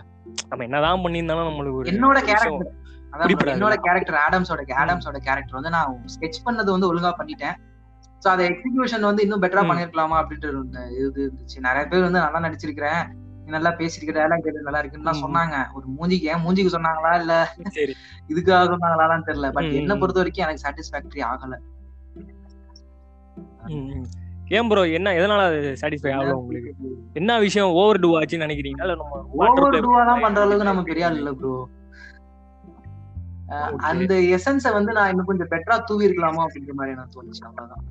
நம்ம என்னதான் பண்ணியிருந்தாலும் நம்மளுக்கு என்னோட கேரக்டர். என்னோட கேரக்டர் ஆடம்ஸோட ஆடம்ஸோட கேரக்டர் வந்து நான் ஸ்கெச் பண்ணது வந்து ஒழுங்கா பண்ணிட்டேன். சோ அதை எக்ஸிகியூஷன் வந்து இன்னும் பெட்டரா. பண்ணிருக்கலாமா அப்படின்ட்டு ஒரு இது இருந்துச்சு. நிறைய பேர் வந்து நல்லா நடிச்சிருக்கிறேன். நீ நல்லா பேசிருக்கிற டயலாக் கேட்டு நல்லா இருக்குன்னு தான். சொன்னாங்க. ஒரு மூஞ்சிக்கு ஏன் மூஞ்சிக்கு சொன்னாங்களா இல்ல? இதுக்காக சொன்னாங்களான்னு தெரியல. பட். என்ன பொறுத்த வரைக்கும் எனக்கு சாட்டிஸ்பாக்டரி ஆகல. ஏன் ப்ரோ என்ன எதனால சாட்டிஸ்ஃபை ஆகல உங்களுக்கு? என்ன விஷயம் ஓவர் டூ ஆச்சுன்னு நினைக்கிறீங்களா? இல்ல நம்ம water ஓவர் டூவாலாம் பண்ணி- பண்ற அளவுக்கு நம்ம பெரிய ஆள் இல்ல ப்ரோ. அந்த எசன்ஸ வந்து நான் இன்னும் கொஞ்சம் பெட்டரா தூவி இருக்கலாமோ அப்படின்ற மாதிரி எனக்கு தோணுச்சு. அவ்வளவுதான்.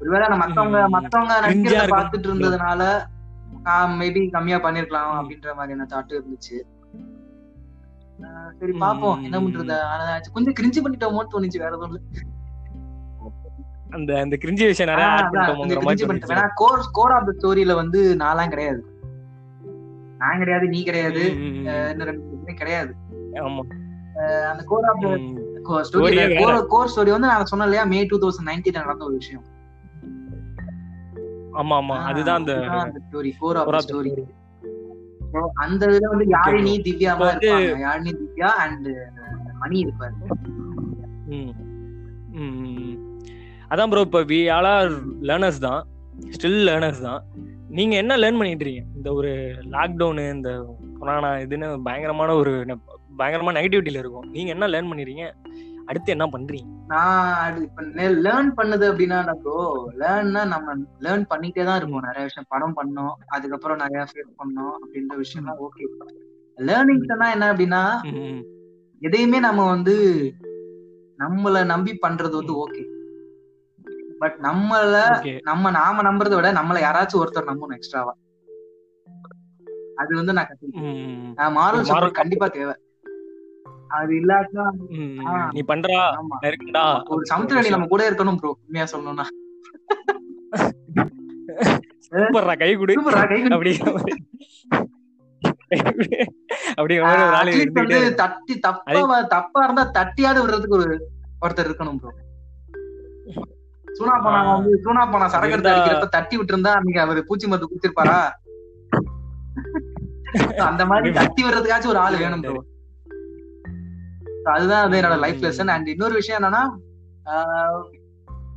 ஒருவேளை நான் மத்தவங்க. மத்தவங்க நடிக்கிறத. பார்த்துட்டு இருந்ததுனால நான் மேபி கம்மியா பண்ணிருக்கலாம். அப்படின்ற மாதிரியான தாட் இருந்துச்சு. ஆஹ் சரி. பாப்போம். என்ன பண்றது? ஆனா கொஞ்சம் கிரிஞ்சு பண்ணிட்டோமோன்னு தோணுச்சு. வேற எதுவும் அந்த அந்த கிரிஞ்சி விஷயம் நிறைய ஆட் கொஞ்சம் மாதிரி பண்ணிட்டோம். ஏன்னா கோர் கோர் ஆஃப் த ஸ்டோரியில வந்து நான்லாம் கிடையாது. நான் கிடையாது நீ கிடையாது. இன்னும் ரெண்டு பேருமே கிடையாது. ஆமா. அந்த கோர் ஆஃப். கோர் ஸ்டோரி வந்து நான் சொன்னேன் இல்லையா? மே டூ தௌசண்ட் நைன்டீன் நடந்த ஒரு விஷயம். ஆமா ஆமா. அதுதான் அந்த story core of story story. அந்த இதுல வந்து யாழினி திவ்யா இருப்பாங்க. யாழினி திவ்யா அண்ட் மணி இருப்பாரு. அதான் ப்ரோ இப்ப வி ஆல் ஆர் லேர்னர்ஸ் தான். ஸ்டில் லேர்னர்ஸ் தான். நீங்க என்ன லேர்ன் பண்ணிட்டு இருக்கீங்க? இந்த ஒரு லாக்டவுனு இந்த கொரோனா இதுன்னு பயங்கரமான ஒரு பயங்கரமான நெகட்டிவிட்டியில இருக்கும். நீங்க என்ன லேர்ன் பண்ணிருக்கீங்க? அடுத்து என்ன பண்றீங்க? நான் இப்ப லேர்ன் பண்ணது அப்படின்னா ப்ரோ லேர்ன்னா நம்ம லேர்ன் பண்ணிட்டே தான் இருப்போம். நிறைய விஷயம் படம் பண்ணோம் அதுக்கப்புறம் நிறைய ஃபேஸ் பண்ணோம் அப்படின்ற விஷயம்லாம் ஓகே லேர்னிங்ஸ் என்ன அப்படின்னா. எதையுமே நம்ம வந்து நம்மள நம்பி பண்றது வந்து ஓகே பட் நம்மள. நம்ம நாம நம்புறதை விட நம்மள யாராச்சும் ஒருத்தர் நம்பணும் எக்ஸ்ட்ராவா அது வந்து நான் கத்துக்கிட்டேன். மாரல் கண்டிப்பா தேவை. அது இல்லாட்டா. நீ பண்றா இருக்கேன்டா ஒரு சமுத்திரடி நம்ம கூட இருக்கணும் ப்ரோ உண்மையா சொல்லணும்னா. சூப்பர்ரா கை கொடு. இருக்கும். தட்டி தப்பா தப்பா இருந்தா தட்டியாவது விடுறதுக்கு ஒரு ஒருத்தர் இருக்கணும் ப்ரோ சூனா பானா. வந்து சூனா பானா சரக்கு எடுத்து அடிக்கிறப்ப தட்டி விட்டு இருந்தா அன்னைக்கு அவரு பூச்சி மருந்து குடிச்சிருப்பாரா? அந்த மாதிரி தட்டி விடுறதுக்காச்சும் ஒரு ஆள் வேணும் ப்ரோ அதுதான் வந்து என்னோட லைஃப் லெசன் அண்ட் இன்னொரு விஷயம் என்னன்னா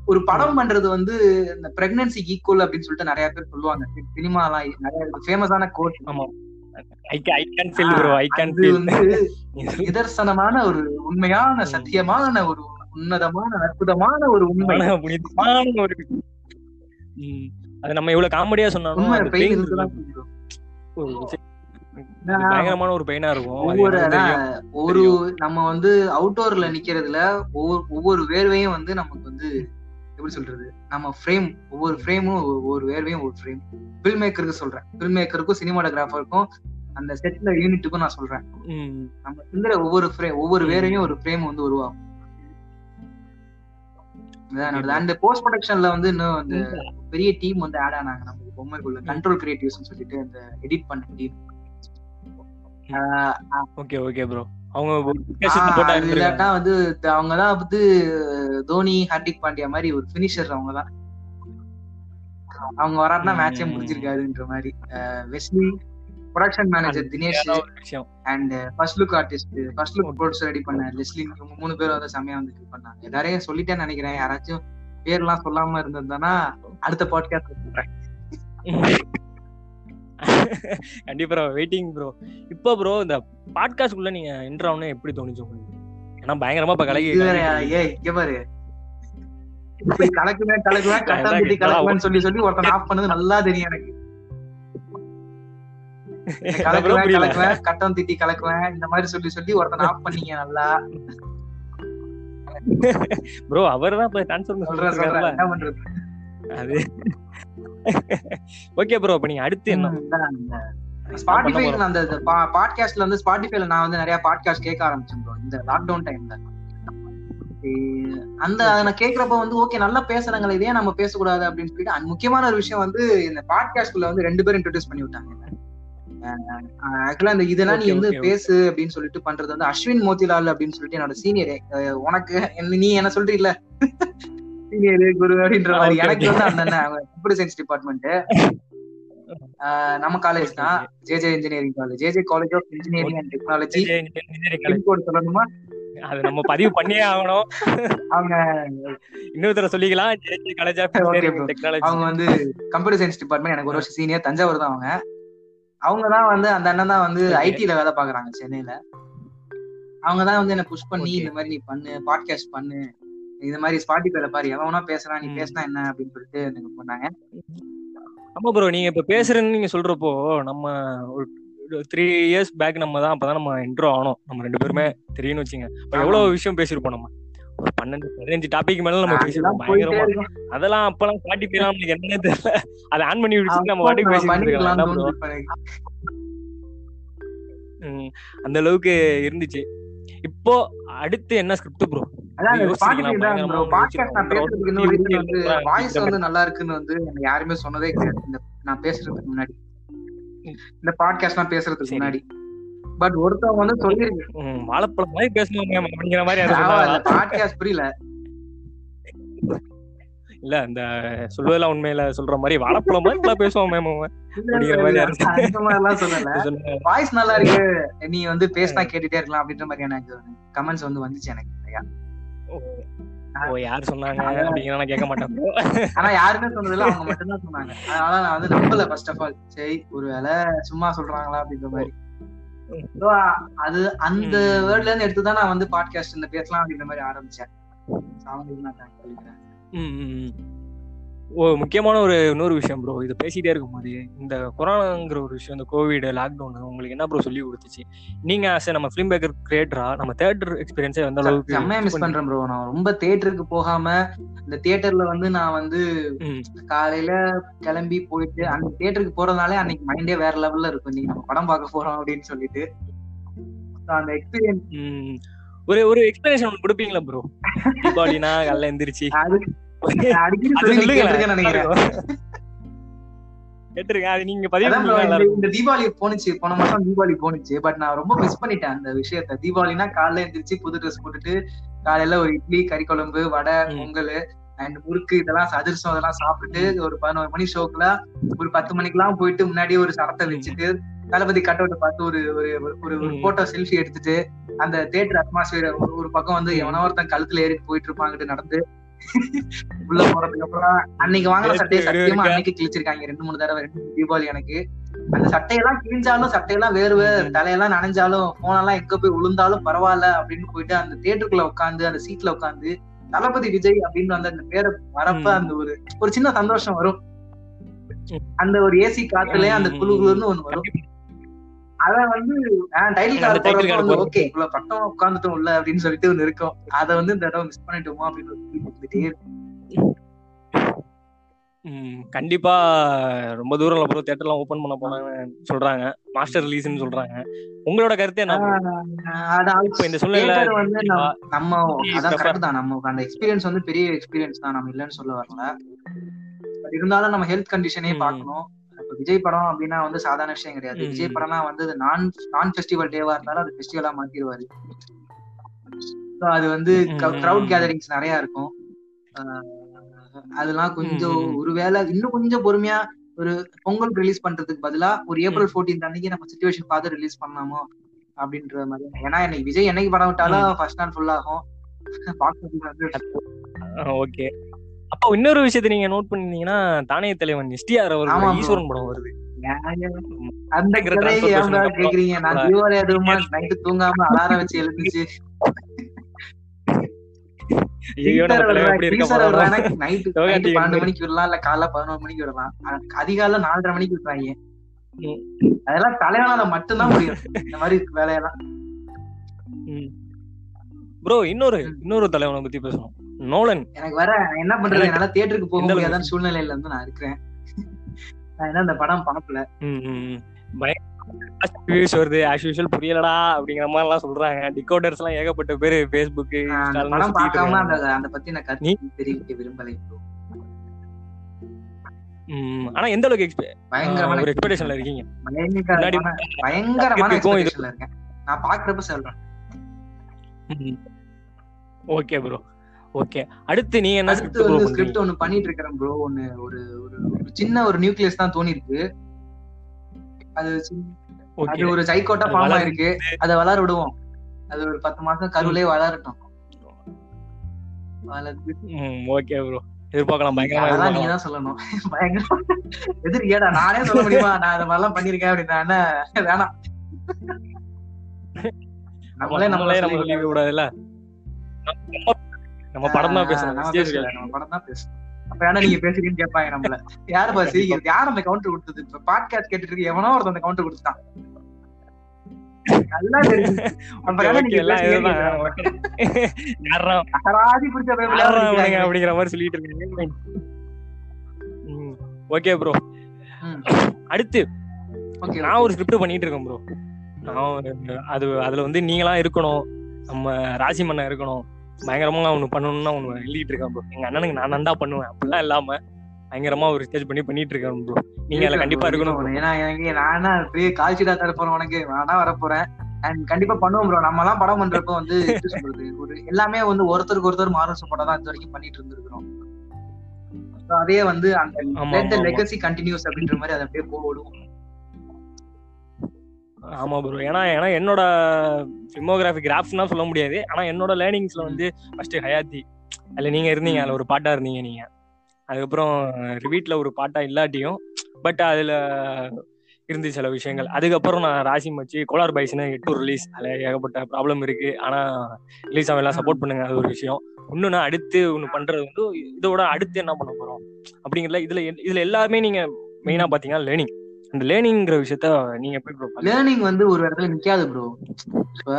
ஒரு படம் பண்றது வந்து இந்த பிரெக்னன்சிக்கு ஈக்குவல் அப்படின்னு சொல்லிட்டு நிறைய பேர் சொல்லுவாங்க. சினிமாலாம் நிறைய ஃபேமஸான கோட் ஆமா. I I can feel bro I can அது ஃபீல் வந்து நிதர்சனமான ஒரு உண்மையான சத்தியமான ஒரு உன்னதமான அற்புதமான ஒரு உண்மை. ஒரு. அது நம்ம இவ்வளவு காமெடியா சொன்னாலும் பயங்கரமான ஒரு பெயினா இருக்கும். ஒரு நம்ம வந்து அவுட்டோர்ல நிக்கிறதுல ஒவ்வொரு ஒவ்வொரு வேர்வையும் வந்து நமக்கு வந்து எப்படி சொல்றது? நம்ம ஃப்ரேம் ஒவ்வொரு ஃப்ரேமும் ஒவ்வொரு வேர்வையும் ஒரு ஃப்ரேம் ஃபில்ம் மேக்கருக்கு சொல்றேன். ஃபில்ம் மேக்கருக்கும் சினிமாட்டோகிராஃபருக்கும் அந்த செட்ல யூனிட்டுக்கும் நான் சொல்றேன். நம்ம சிந்துற ஒவ்வொரு ஃப்ரேம் ஒவ்வொரு வேரையும் ஒரு ஃப்ரேம் வந்து உருவாகும். அண்ட் போஸ்ட் ப்ரொடக்ஷன்ல வந்து இன்னும் அந்த பெரிய டீம் வந்து ஆட் ஆனாங்க. நம்ம பொம்மைக்குள்ள கண்ட்ரோல் கிரியேட்டிவ்ஸ் சொல்லிட்டு அந்த எடிட் பண்ண டீம் ஓகே ஓகே ப்ரோ அவங்க வந்து அவங்க தான் வந்து தோனி ஹார்திக் பாண்டியா மாதிரி ஒரு பினிஷர் அவங்க தான். அவங்க வராட்டினா மேட்சே ம். முடிஞ்சிருக்காருன்ற மாதிரி. Wesley production manager Dinesh. And first look artist first look producer ready பண்ண லெஸ்லி இவங்க மூணு பேரும் வந்து செம்மையா வந்து பண்ணாங்க. எல்லாரையும் சொல்லிட்டேன்னு நினைக்கிறேன். யாராச்சும் பேர்லாம் சொல்லாம இருந்திருந்தானா அடுத்த பாட்காஸ்ட் சொல்றேன். கண்டிப்பா வெயிட்டிங் ப்ரோ இப்போ ப்ரோ இந்த பாட்காஸ்ட் குள்ள நீங்க என்டர் ஆகணும் எப்படி தோணுச்சு உங்களுக்கு? ஏன்னா பயங்கரமா இப்ப கலகி? ஏய் இங்க பாரு. கலக்குவேன் கலக்குவேன் சொல்லி சொல்லி ஒருத்தன் ஆஃப் பண்ணது நல்லா தெரியும் எனக்கு. கலக்குவேன் கலக்குவேன் கட்டம் திட்டி கலக்குவேன் இந்த மாதிரி சொல்லி சொல்லி ஒருத்தன் ஆஃப் பண்ணீங்க நல்லா. ப்ரோ அவர் தான் இப்ப சொல்றேன் சொல்றேன். என்ன பண்றது? அது ஓகே ப்ரோ அப்ப நீங்க அடுத்து என்ன? ஸ்பாட்டிஃபை அந்த பாட்காஸ்ட்ல வந்து ஸ்பாட்டிஃபைல நான் வந்து நிறைய பாட்காஸ்ட் கேட்க ஆரம்பிச்சேன் bro. இந்த லாக்டவுன் டைம்ல அந்த நான் கேக்குறப்ப வந்து ஓகே நல்லா பேசுறாங்களே இதே நம்ம பேசக்கூடாது அப்படின்னு சொல்லிட்டு முக்கியமான ஒரு விஷயம் வந்து இந்த பாட்காஸ்ட்குள்ள வந்து ரெண்டு பேரும் இன்ட்ரோடியூஸ் பண்ணி விட்டாங்க ஆக்சுவலா இந்த இதெல்லாம் நீ வந்து. பேசு அப்படின்னு சொல்லிட்டு பண்றது வந்து அஸ்வின் மோதிலால் அப்படின்னு சொல்லிட்டு என்னோட சீனியர் உனக்கு நீ என்ன சொல்றீல்ல? குரு அப்படின்ற மாதிரி. எனக்கு. வந்து அந்த கம்ப்யூட்டர் சயின்ஸ் டிபார்ட்மெண்ட் நம்ம காலேஜ் தான். J J engineering college J J college of engineering and technology. Pin code சொல்லணுமா? அது நம்ம பதிவு பண்ணியே ஆகணும். அவங்க இன்னொருத்தர சொல்லிக்கலாம். JJ college of. டெக்னாலஜி அவங்க வந்து கம்ப்யூட்டர் சயின்ஸ் டிபார்ட்மெண்ட் எனக்கு ஒரு வருஷம் சீனியர் தஞ்சாவூர் தான் அவங்க. அவங்க தான் வந்து அந்த அண்ணன் தான் வந்து. ஐடில வேலை பாக்குறாங்க சென்னையில. அவங்க தான் வந்து என்ன புஷ் பண்ணி. இந்த மாதிரி நீ பண்ணு பாட்காஸ்ட் பண்ணு. இந்த மாதிரி ஸ்பாட்டிஃபைல பாரு எவனா பேசுறான் நீ. பேசினா என்ன அப்படின்னு சொல்லிட்டு எனக்கு பண்ணாங்க ஆமா ப்ரோ நீங்க இப்ப பேசுறேன்னு நீங்க சொல்றப்போ நம்ம ஒரு த்ரீ இயர்ஸ் பேக் நம்ம தான் அப்பதான் நம்ம இன்ட்ரோ ஆனோம். நம்ம ரெண்டு பேருமே தெரியும்னு வச்சுங்க. எவ்வளவு விஷயம் பேசிருப்போம் நம்ம? ஒரு பன்னெண்டு பதினஞ்சு டாபிக் மேல நம்ம போயிட்டே பயங்கரமா. அதெல்லாம் அப்பெல்லாம் பாட்டி பேலாம் நம்மளுக்கு என்னன்னே தெரியல. அதை ஆன் பண்ணி விட்டு நம்ம நம்ம பேசிட்டு அந்த அளவுக்கு இருந்துச்சு. இப்போ அடுத்து என்ன ஸ்கிரிப்ட் ப்ரோ reason வந்து நல்லா இருக்குன்னு வந்து யாருமே சொன்னதே கிடையாது. நான் பேசுறதுக்கு முன்னாடி. இந்த பாட்காஸ்ட் நான் பேசுறதுக்கு. முன்னாடி. பட் ஒருத்தவங்க வந்து சொல்லிருக்கு ம், வாழைப்பழம் மாதிரி பேசணும் மேம் அப்படிங்கிற மாதிரி? பாட்காஸ்ட் புரியல. இல்ல இந்த சொல்வதெல்லாம் உண்மையில சொல்ற மாதிரி வாழைப்பழம் மாதிரி எல்லாம் பேசுவோம் மேம் அப்படிங்கிற மாதிரி. வாய்ஸ் நல்லா இருக்கு. நீ வந்து பேசினா கேட்டுட்டே இருக்கலாம் அப்படின்ற மாதிரி எனக்கு கமெண்ட்ஸ் வந்து வந்துச்சு எனக்கு. ஓ யார் சொன்னாங்க அப்படிங்கிற நான் கேட்க மாட்டேன். ஆனா யாருமே சொன்னதில்ல. அவங்க மட்டும் தான் சொன்னாங்க. அதனால நான் வந்து நம்பல ஃபர்ஸ்ட் ஆஃப் ஆல் சரி ஒருவேளை சும்மா சொல்றாங்களா அப்படின்ற மாதிரி. அது அந்த. வேர்ட்ல இருந்து எடுத்து தான் நான் வந்து பாட்காஸ்ட் இந்த பேசலாம் அப்படின்ற மாதிரி ஆரம்பிச்சேன். அவங்களுக்கு நான் thanks முக்கியமான ஒரு இன்னொரு விஷயம் ப்ரோ இதை பேசிட்டே இருக்கும்போது இந்த கொரோனாங்கிற ஒரு விஷயம் இந்த கோவிட் லாக்டவுன் உங்களுக்கு என்ன ப்ரோ சொல்லி கொடுத்துச்சு? நீங்க a நம்ம ஃபிலிம் பேக்கர் கிரியேட்டரா நம்ம தேட்டர் எக்ஸ்பீரியன்ஸே எந்த அளவுக்கு செம்மையா மிஸ் பண்றேன் ப்ரோ நான் ரொம்ப தியேட்டருக்கு போகாம இந்த தியேட்டர்ல வந்து நான் வந்து காலையில கிளம்பி போயிட்டு அந்த தியேட்டருக்கு போறதுனாலே அன்னைக்கு மைண்டே வேற லெவல்ல இருக்கும். நீங்க நம்ம படம் பார்க்க போறோம் அப்படின்னு சொல்லிட்டு. அந்த எக்ஸ்பீரியன்ஸ். ஒரு ஒரு எக்ஸ்பிளனேஷன் கொடுப்பீங்களா ப்ரோ தீபாவளினா காலைல எந்திரிச்சு. தீபாவளி போனுச்சு போன மாசம் தீபாவளி போனுச்சு பட் நான் ரொம்ப மிஸ் பண்ணிட்டேன் அந்த விஷயத்த. தீபாவளினா காலைல எந்திரிச்சு புது ட்ரெஸ் போட்டுட்டு காலையில ஒரு இட்லி கறி குழம்பு வடை. பொங்கல் அண்ட் முறுக்கு இதெல்லாம் அதிர்சம் அதெல்லாம் சாப்பிட்டுட்டு ஒரு பதினோரு மணி ஷோக்குல ஒரு பத்து மணிக்கெல்லாம் போயிட்டு முன்னாடி ஒரு சரத்தை வச்சுட்டு தளபதி கட் அவுட் பார்த்து ஒரு ஒரு ஒரு-. போட்டோ செல்ஃபி எடுத்துட்டு அந்த தியேட்டர் அட்மாஸ்பியர் ஒரு பக்கம் வந்து எவனோ ஒருத்தன் கழுத்துல ஏறிட்டு போயிட்டு இருப்பாங்கிட்டு நடந்து உள்ள போறதுக்கு அப்புறம் அன்னைக்கு வாங்கின சட்டையை சத்தியமா? அன்னைக்கு கிழிச்சிருக்காங்க ரெண்டு மூணு தடவை ரெண்டு தீபாவளி எனக்கு அந்த சட்டையெல்லாம் கிழிஞ்சாலும் சட்டையெல்லாம் வேர்வை. தலையெல்லாம் நனைஞ்சாலும் போனெல்லாம் எங்க போய் விழுந்தாலும் பரவாயில்ல அப்படின்னு போயிட்டு அந்த தியேட்டருக்குள்ள உட்காந்து அந்த சீட்ல உட்காந்து தளபதி விஜய் அப்படின்னு வந்து அந்த பேரை வரப்ப. அந்த ஒரு ஒரு சின்ன சந்தோஷம் வரும். அந்த ஒரு ஏசி காத்துலயே அந்த. குழு குளுன்னு ஒண்ணு வரும் அத வந்து டைட்டில் கார்டு. ஓகே இவ்வளவு பட்டம் உட்காந்துட்டோம் உள்ள அப்படின்னு சொல்லிட்டு ஒண்ணு இருக்கும். அத வந்து இந்த தடவை மிஸ் பண்ணிட்டோமோ அப்படின்னு கண்டிப்பா ரொம்ப தூரம் ப்ரோ தேட்டர்லாம் ஓபன் பண்ண போனாங்க சொல்றாங்க. மாஸ்டர் ரிலீஸ்னு சொல்றாங்க. உங்களோட கருத்து என்ன இந்த சூழ்நிலை வந்து நம்ம- நம்ம அதான் கரெக்ட் தான். நமக்கு அந்த எக்ஸ்பீரியன்ஸ் வந்து பெரிய எக்ஸ்பீரியன்ஸ் தான். நம்ம இல்லைன்னு சொல்ல வரல. இருந்தாலும் நம்ம ஹெல்த் கண்டிஷனே. பார்க்கணும். இப்ப விஜய் படம் அப்படின்னா வந்து சாதாரண விஷயம் கிடையாது. விஜய் படம்னா வந்து நான் நான் ஃபெஸ்டிவல் டேவா இருந்தாலும் அது ஃபெஸ்டிவலா மாத்திடுவாரு அது வந்து ம். கிரவுட் கேதரிங்ஸ் நிறைய இருக்கும். அதெல்லாம் கொஞ்சம். ஒருவேளை இன்னும் கொஞ்சம் பொறுமையா ஒரு பொங்கல் ரிலீஸ் பண்றதுக்கு பதிலா ஒரு ஏப்ரல் 14 அன்னைக்கு நம்ம சுச்சுவேஷன் பார்த்து ரிலீஸ் பண்ணலாமோ அப்படின்ற மாதிரி. ஏன்னா இன்னைக்கு விஜய் என்னைக்கு படம் விட்டாலும் ஃபர்ஸ்ட் நாள் ஃபுல் ஆகும். ஓகே. அப்போ இன்னொரு விஷயத்த நீங்க நோட் பண்ணீங்கன்னா தானே தலைவன் எஸ்டிஆர் bro. ஈஸ்வரன் படம் வருது. அந்த கேக்குறீங்க? நான் தீபாவளி அதுவுமா நைட்டு தூங்காம அலாரம் வச்சு எழுந்துச்சு. பன்னெண்டு மணிக்கு விடலாம் இல்ல காலைல பதினோரு மணிக்கு விடலாம். அதிகாலை நாலரை மணிக்கு விட்டுறாங்க ம். அதெல்லாம் தலைவனால மட்டும்தான் முடியும். இந்த மாதிரி வேலையெல்லாம். ப்ரோ இன்னொரு. இன்னொரு தலைவனை பத்தி பேசணும். நோலன். எனக்கு வர என்ன பண்றது? என்னால தியேட்டருக்கு போக? முடியாத சூழ்நிலையில இருந்து நான் இருக்கிறேன். நான் என்ன அந்த படம். பயங்கர views வருது. ஆஸ் யூஷுவல் புரியலடா அப்படிங்கிற மாதிரி எல்லாம் சொல்றாங்க. டிகோடர்ஸ் எல்லாம் ஏகப்பட்ட பேரு அந்த படம் பார்க்காம அந்த அந்த பத்தி நான் கருத்து தெரிவிக்க விரும்பலை. ஆனா எந்த அளவுக்கு பயங்கரமான ஒரு எக்ஸ்பெக்டேஷன்ல இருக்கீங்க? பயங்கரமான expectationல இருக்கேன். நான் பாக்குறப்ப சொல்றேன். ஓகே ப்ரோ ஓகே அடுத்து நீ என்ன அடுத்து பண்றீங்க? ஸ்கிரிப்ட் ஒன்னு பண்ணிட்டு இருக்கிறேன் ப்ரோ ஒன்னு ஒரு ஒரு ஒரு சின்ன ஒரு நியூக்ளியஸ் தான் தோணி இருக்கு அது ஓகே அது ஒரு சைக்கோட்டா ஃபார்ம் ஆயிருக்கு. அதை வளர விடுவோம். அது ஒரு பத்து மாசம் கருவிலே வளரட்டும். ஓகே ப்ரோ எதிர்பார்க்கலாம் பயங்கரமா அதெல்லாம் நீங்க தான் சொல்லணும். பயங்கரம். எதிர் ஏடா நானே சொல்ல முடியுமா? நான் இந்த மாதிரிலாம் பண்ணிருக்கேன் அப்படின்னா வேணாம். நம்மளே நம்மளே நம்மளே நம்ம சொல்லிக்க கூடாதுல்ல நம்ம- படம் தான் பேசணும் நம்ம படம் தான். பேசணும். அப்ப ஏன்னா நீங்க பேசுறீங்கன்னு கேட்பாங்க நம்மள. யாரு பா சிரிக்கிறது யார் அந்த கவுண்டர் கொடுத்தது? இப்ப பாட்காஸ்ட் கேட்டுட்டு இருக்கு எவனோ ஒருத்தன் அந்த கவுண்டர் கொடுத்தான் நல்லா அப்படிங்கிற மாதிரி சொல்லிட்டு இருக்கீங்க. Okay bro. அடுத்து நான். ஒரு ஸ்கிரிப்ட் பண்ணிட்டு இருக்கேன் ப்ரோ நான் அது அதுல வந்து நீங்களா இருக்கணும். நம்ம ராசி மண்ணா இருக்கணும். பயங்கரமா ஒண்ணு பண்ணணும்னா ஒண்ணு எழுதிட்டு இருக்கேன் ப்ரோ எங்க அண்ணனுக்கு நான் நந்தா பண்ணுவேன். அப்படிலாம் இல்லாம பயங்கரமா ஒரு ஸ்டேஜ் பண்ணி பண்ணிட்டு இருக்கேன் ப்ரோ நீங்க அதுல கண்டிப்பா இருக்கணும். ஏன்னா எனக்கு நான் என்ன பெரிய கால்ஷீட்டா தர போறேன் உனக்கு. நானா வர போறேன் அண்ட் கண்டிப்பா பண்ணுவோம் ப்ரோ நம்ம எல்லாம் படம் பண்றப்ப வந்து சொல்றது? ஒரு எல்லாமே வந்து ஒருத்தருக்கு ஒருத்தர் மாரல் சப்போர்ட்டா தான் இது வரைக்கும் பண்ணிட்டு இருந்திருக்கிறோம். அதே வந்து அந்த legacy continues அப்படின்ற மாதிரி அதை அப்படியே போடுவோம் ஆமா ப்ரோ ஏன்னா ஏன்னா என்னோட ஃபிலிமோகிராஃபி கிராஃப்ஸ்னா சொல்ல முடியாது. ஆனா என்னோட லேர்னிங்ஸ்ல வந்து ஃபர்ஸ்ட் ஹயாத்தி. அதுல நீங்க இருந்தீங்க அதுல ஒரு பாட்டா இருந்தீங்க நீங்க. அதுக்கப்புறம் ரிவீட்ல ஒரு பாட்டா இல்லாட்டியும் பட் அதுல இருந்து சில விஷயங்கள். அதுக்கப்புறம் நான் ராசி மச்சி கோலார் பைஸ்னு எட்டு ரிலீஸ் அதுல ஏகப்பட்ட ப்ராப்ளம் இருக்கு. ஆனா ரிலீஸ் ஆகும் எல்லாம் சப்போர்ட் பண்ணுங்க அது ஒரு விஷயம். இன்னொன்னு அடுத்து ஒண்ணு பண்றது வந்து இதோட அடுத்து என்ன பண்ண போறோம்? அப்படிங்கறதுல இதுல இதுல எல்லாருமே நீங்க மெயினா பாத்தீங்கன்னா லேர்னிங் அந்த லேர்னிங்ங்கிற விஷயத்த நீங்க எப்படி பாக்குறீங்க? லேர்னிங் வந்து ஒரு இடத்துல நிக்காது ப்ரோ இப்ப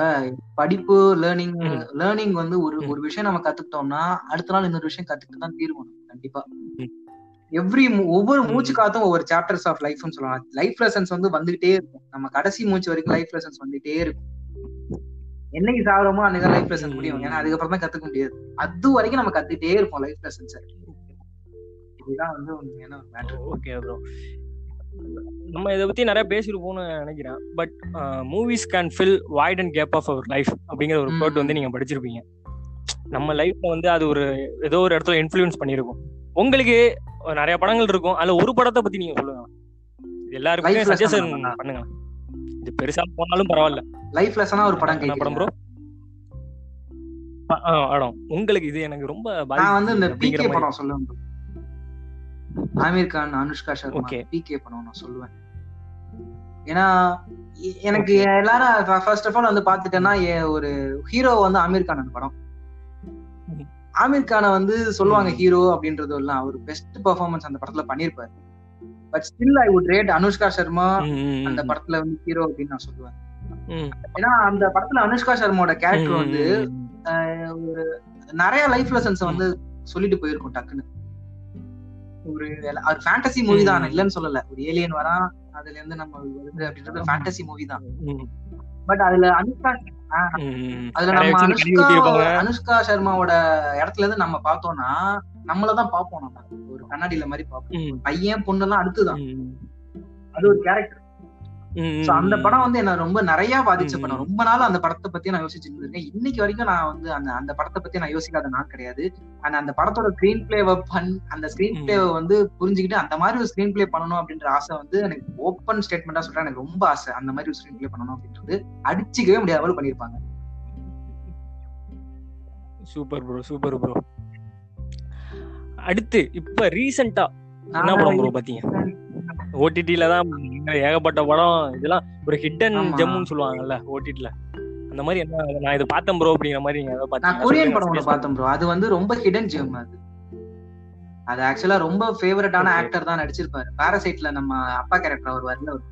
படிப்பு லேர்னிங். லேர்னிங் வந்து ஒரு. ஒரு விஷயம் நம்ம கத்துக்கிட்டோம்னா அடுத்த நாள் இன்னொரு விஷயம் கத்துக்கிட்டு தான் தீர்வோம் கண்டிப்பா. எவ்ரி ஒவ்வொரு. மூச்சு காத்தும் ஒவ்வொரு சாப்டர்ஸ் ஆஃப் லைஃப்னு சொல்லலாம் லைஃப் லெசன்ஸ் வந்து வந்துகிட்டே இருக்கும் நம்ம கடைசி மூச்சு வரைக்கும் லைஃப் லெசன்ஸ் வந்துட்டே இருக்கும் என்னைக்கு சாகுறோமோ அன்னைக்கு லைஃப் லெசன் முடியும். ஏன்னா அதுக்கப்புறம் தான் கத்துக்க முடியாது அது வரைக்கும் நம்ம கத்துக்கிட்டே இருப்போம் லைஃப் லெசன்ஸ் இதுதான் வந்து மேட்டர் ஓகே ப்ரோ நம்ம இதை பத்தி நிறைய பேசிருப்போம்னு நினைக்கிறேன் but movies can fill white and gap of our life அப்படிங்கிற ஒரு. கோட் வந்து நீங்க படிச்சிருப்பீங்க நம்ம லைஃப்ல வந்து அது ஒரு ஏதோ ஒரு இடத்துல இன்ஃப்ளூயன்ஸ் பண்ணிருக்கும் உங்களுக்கு நிறைய படங்கள் இருக்கும் அதுல ஒரு படத்தை பத்தி நீங்க சொல்லுங்க இது எல்லாருக்குமே சஜஷன். பண்ணுங்க இது பெருசா போனாலும் பரவாயில்ல லைஃப் லெசனா ஒரு படம் என்ன படம் ப்ரோ ஆடம் உங்களுக்கு இது எனக்கு ரொம்ப நான் வந்து இந்த படம் bro. ஆமீர் கான் அனுஷ்கா சர்மா. பிகே படம் நான் சொல்லுவேன். ஏன்னா எனக்கு எல்லாரும் ஃபர்ஸ்ட் ஆஃப் ஆல் வந்து பாத்துட்டேன்னா ஒரு ஹீரோ வந்து ஆமீர் கான் அந்த படம். ஆமீர் கானை வந்து சொல்லுவாங்க. ஹீரோ அப்படின்றது எல்லாம் அவர் பெஸ்ட் பெர்ஃபார்மன்ஸ் அந்த படத்துல பண்ணிருப்பாரு but still I would rate Anushka Sharma அந்த. படத்துல வந்து ஹீரோ அப்படின்னு நான் சொல்லுவேன். ஏன்னா அந்த படத்துல அனுஷ்கா சர்மாவோட கேரக்டர் வந்து ஒரு நிறைய லைஃப் லெசன்ஸ் வந்து சொல்லிட்டு போயிருக்கும் டக்குன்னு. ஒரு ஒரு ஃபேண்டசி மூவி தான். இல்லைன்னு சொல்லல. ஒரு ஏலியன் வரான் அதுல இருந்து நம்ம வருது அப்படின்றது ஃபேண்டசி மூவி தான். பட் அதுல அனுஷ்கா. அதுல நம்ம அனுஷ்கா. அனுஷ்கா சர்மாவோட இடத்துல இருந்து நம்ம பார்த்தோம்னா நம்மளதான் பார்ப்போம் நம்ம. ஒரு கண்ணாடியில மாதிரி பார்ப்போம். ம், பையன் பொண்ணு எல்லாம் அடுத்துதான் அது ஒரு கேரக்டர் அந்த. படம் வந்து என்ன ரொம்ப நிறைய பாதிச்ச. படம். ரொம்ப நாள் அந்த படத்தை பத்தி நான் யோசிச்சுட்டு இருந்திருக்கேன். இன்னைக்கு வரைக்கும் நான் வந்து அந்த அந்த படத்தை பத்தி நான் யோசிக்காத நாள் கிடையாது. ஆனா அந்த படத்தோட ஸ்கிரீன் பிளேவை பண் அந்த ஸ்கிரீன். பிளேவை வந்து புரிஞ்சுக்கிட்டு அந்த மாதிரி ஒரு ஸ்கிரீன் பிளே பண்ணணும் அப்படின்ற ஆசை வந்து எனக்கு ஓப்பன் ஸ்டேட்மெண்டா சொல்றேன். எனக்கு ரொம்ப ஆசை. அந்த மாதிரி ஒரு ஸ்கிரீன் பிளே பண்ணணும் அப்படின்றது. அடிச்சுக்கவே முடியாத மாதிரி பண்ணிருப்பாங்க சூப்பர் ப்ரோ சூப்பர் ப்ரோ அடுத்து இப்ப ரீசெண்டா என்ன படம் ப்ரோ பாத்தீங்க? ஓடிடில தான் ஏகப்பட்ட படம் இதெல்லாம் ஒரு ஹிடன் ஆமா. ஜெம்முன்னு சொல்லுவாங்கல்ல ஓடிடில அந்த மாதிரி என்ன நான் இது பார்த்தேன் ப்ரோ அப்படிங்கிற மாதிரி நீங்க ஏதாவது நான்? கொரியன் படம் suggest பார்த்தேன் ப்ரோ அது வந்து ரொம்ப ஹிடன் ஜெம் அது. அது ஆக்சுவலா ரொம்ப ஃபேவரட்டான. ஆக்டர் தான் நடிச்சிருப்பாரு. பாராசைட்ல நம்ம அப்பா கேரக்டர் அவர் வரல ஒரு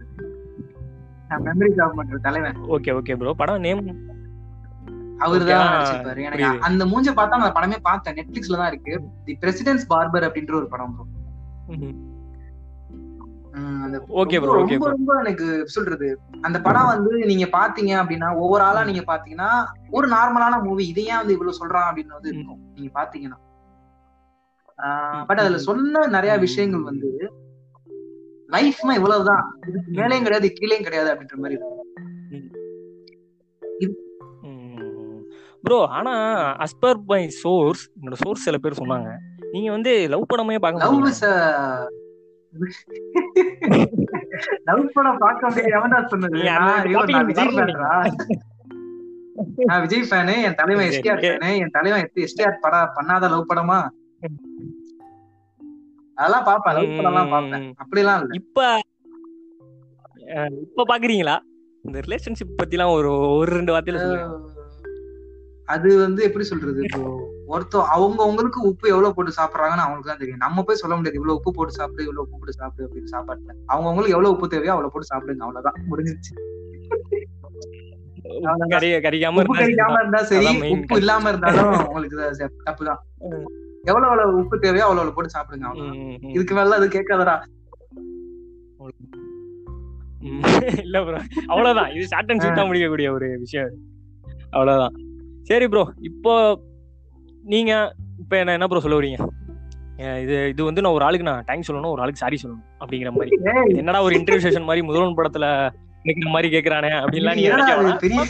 மெமரி கவர்மெண்ட் தலைவன். ஓகே ஓகே ப்ரோ படம் நேம் அவர் தான் நடிச்சிருப்பாரு. எனக்கு. அந்த மூஞ்ச பார்த்தா நான் படமே பார்த்தேன். நெட்ஃபிளிக்ஸ்ல தான் இருக்கு. தி பிரசிடென்ட்ஸ் பார்பர் அப்படின்ற ஒரு படம் ப்ரோ ஓகே ப்ரோ ஓகே ரொம்ப எனக்கு சொல்றது? அந்த படம் வந்து நீங்க பாத்தீங்க அப்படின்னா ஒவ்வொரு ஆளா நீங்க பாத்தீங்கன்னா ஒரு நார்மலான மூவி இதை ஏன் வந்து இவ்வளவு சொல்றான் அப்படின்னு வந்து இருக்கும். நீங்க பாத்தீங்கன்னா. பட் அதுல சொன்ன நிறைய விஷயங்கள் வந்து லைஃப்னா இவ்வளவுதான். இதுக்கு மேலேயும் கிடையாது கீழேயும் கிடையாது அப்படின்ற மாதிரி இருக்கும். ப்ரோ ஆனா அஸ்பர் பை சோர்ஸ் என்னோட சோர்ஸ் சில பேர் சொன்னாங்க. நீங்க வந்து லவ் படமே பார்க்க லவ் லவ் படம் பார்க்க முடியாது எவன்டா சொன்னது? நான் விஜய் ஃபேனு என் தலைவன் எஸ்டிஆர். ஃபேனு என் தலைவன் எஸ்டிஆர் படம் பண்ணாத லவ் படமா? அதெல்லாம் பாப்பேன் லவ் படம் எல்லாம் பாப்பேன் அப்படிலாம் இல்ல. இப்ப இப்ப பாக்குறீங்களா? இந்த ரிலேஷன்ஷிப் பத்திலாம் ஒரு ஒரு ரெண்டு வார்த்தையில சொல்லுங்க. அது வந்து எப்படி சொல்றது இப்போ ஒருத்தர் அவங்க உங்களுக்கு உப்பு எவ்வளவு போட்டு சாப்பிடுறாங்கன்னு அவங்களுக்கு தான் தெரியும். நம்ம போய் சொல்ல முடியாது இவ்வளவு உப்பு போட்டு சாப்பிடு இவ்வளவு உப்பு போட்டு சாப்பிடு அப்படின்னு சாப்பாட்டுல. அவங்க உங்களுக்கு எவ்வளவு உப்பு தேவையோ அவ்வளவு போட்டு சாப்பிடுங்க அவ்வளவுதான். முடிஞ்சிருச்சு. உப்பு இருந்தா சரி உப்பு இல்லாம இருந்தாலும் உங்களுக்கு தப்பு தான் ம். எவ்வளவு எவ்வளவு உப்பு தேவையோ அவ்வளவு போட்டு சாப்பிடுங்க. இதுக்கு மேல அது கேட்காதடா. ம். இல்ல ப்ரோ அவ்வளவுதான். இது ஷார்ட் அண்ட் ஸ்வீட்டா முடிக்கக்கூடிய ஒரு விஷயம். அவ்வளவுதான். சரி ப்ரோ இப்போ நீங்க இப்ப என்ன என்ன ப்ரோ சொல்ல வரீங்க இது இது வந்து நான் ஒரு ஆளுக்கு நான் தேங்க்ஸ் சொல்லணும் ஒரு ஆளுக்கு சாரி சொல்லணும் அப்படிங்கிற மாதிரி. என்னடா ஒரு இன்டர்வியூ செஷன் மாதிரி முதல்வன் படத்துல நிக்கிற மாதிரி கேக்குறானே அப்படின்லாம் நீங்க பெரிய-.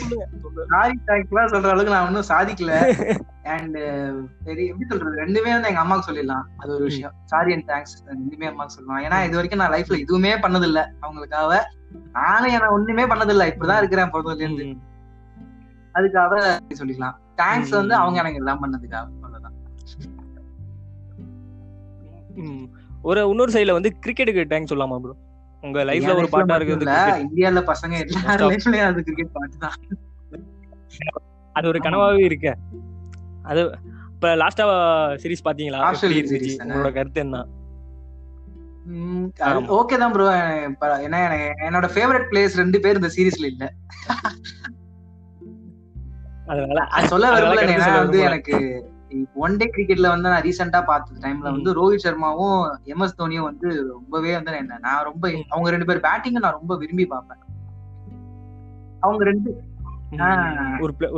சாரி தேங்க்ஸ்லாம் சொல்ற அளவுக்கு நான் ஒன்னும் சாதிக்கல. அண்ட் சரி எப்படி சொல்றது? ரெண்டுமே வந்து எங்க அம்மாவுக்கு சொல்லிடலாம். அது ஒரு விஷயம். சாரி அண்ட் தேங்க்ஸ் ரெண்டுமே அம்மாவுக்கு சொல்லலாம். ஏன்னா இது வரைக்கும் நான் லைஃப்ல எதுவுமே பண்ணது இல்ல அவங்களுக்காக. நானும் என்ன ஒண்ணுமே பண்ணது இல்ல இப்படிதான் இருக்கிறேன் பிறந்ததுல இருந்து அதுக்காக சொல்லிக்கலாம். தேங்க்ஸ் வந்து. அவங்க எனக்கு எல்லாம் பண்ணதுக்காக அவ்வளவுதான். ஒரு இன்னொரு சைடுல வந்து கிரிக்கெட்டுக்கு தேங்க்ஸ் சொல்லலாமா ப்ரோ உங்க லைஃப்ல ஒரு பாட்டா cricket. இந்தியால பசங்க எல்லா Most of- லைஃப்லயும் அது கிரிக்கெட் பாட்டு தான் அது ஒரு கனவாவே இருக்கு அது இப்ப லாஸ்டா சீரிஸ் பாத்தீங்களா? உங்களோட கருத்து என்ன. ஓகே தான் ப்ரோ ஏன்னா என்னோட ஃபேவரட் பிளேயர்ஸ் ரெண்டு பேர் இந்த சீரீஸ்ல இல்ல அதனால அது சொல்ல சொல்ல வந்து. எனக்கு ஒன் டே கிரிக்கெட்ல வந்து நான் ரீசெண்டா பார்த்த டைம்ல. வந்து ரோஹித் சர்மாவும் எம் எஸ் தோனியும் வந்து ரொம்பவே வந்து என்ன நான் ரொம்ப அவங்க ரெண்டு பேர் பேட்டிங் நான் ரொம்ப விரும்பி பார்ப்பேன் அவங்க ரெண்டு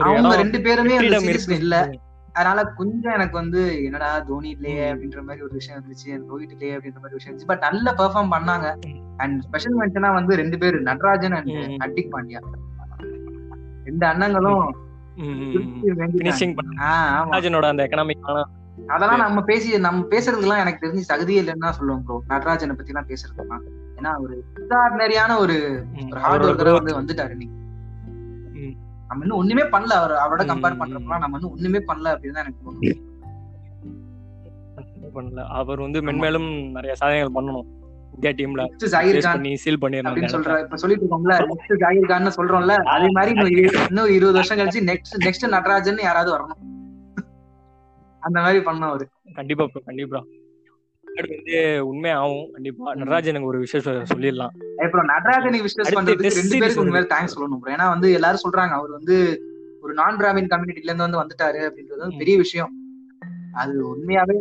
அவங்க ரெண்டு பேருமே. இல்ல அதனால கொஞ்சம் எனக்கு வந்து என்னடா தோனி இல்லையே. அப்படின்ற மாதிரி ஒரு விஷயம் இருந்துச்சு ரோஹித் இல்லையே அப்படின்ற மாதிரி விஷயம் இருந்துச்சு பட் நல்ல பெர்ஃபார்ம் பண்ணாங்க. அண்ட் ஸ்பெஷல் மென்ஷனா வந்து ரெண்டு பேர் நடராஜன் அண்ட். ஹர்திக் பாண்டியா ரெண்டு அண்ணங்களும் அந்த எக்கனாமிக் அதெல்லாம் நம்ம பேசி நம்ம பேசுறதுக்கெல்லாம் எனக்கு தெரிஞ்சு தகுதியே இல்லைன்னு தான் சொல்லுவோம் ப்ரோ நடராஜனை பத்தி எல்லாம் பேசுறதுலாம் ஏன்னா ஒரு எக்ஸ்ட்ராடினரியான ஒரு ஹார்ட் ஒர்க்கரா வந்து வந்துட்டாரு ம். நம்ம இன்னும் ஒண்ணுமே பண்ணல அவர் அவரோட கம்பேர். பண்றப்பலாம் நம்ம இன்னும் ஒண்ணுமே பண்ணல அப்படின்னு தான் எனக்கு தோணுது. பண்ணல. அவர் வந்து மென்மேலும் நிறைய சாதனைகள் பண்ணணும். இந்தியா டீம்ல பண்ணி சீல் அப்படின்னு சொல்ற இப்ப சொல்லிட்டு இருக்கோம்ல நெக்ஸ்ட் ஜாகிர் கான் சொல்றோம்ல அதே மாதிரி இன்னும் இரு- இன்னும் இருபது வருஷம் கழிச்சு நெக்ஸ்ட் நெக்ஸ்ட் நடராஜன் யாராவது வரணும். அந்த மாதிரி பண்ண அவரு. கண்டிப்பா கண்டிப்பா. வந்து உண்மை ஆகும் கண்டிப்பா நடராஜனுக்கு ஒரு சொ- சொல்லிடலாம். அப்புறம் நடராஜனுக்கு அடுத்து பண்றதுக்கு ரெண்டு series பேருக்கு வருது. உண்மையில தேங்க்ஸ் சொல்லணும். ஏன்னா வந்து எல்லாரும் சொல்றாங்க அவர் வந்து ஒரு நான் டிராமின் கம்யூனிட்டில இருந்து வந்து வந்துட்டாரு அப்படின்றது பெரிய விஷயம். அது உண்மையாவே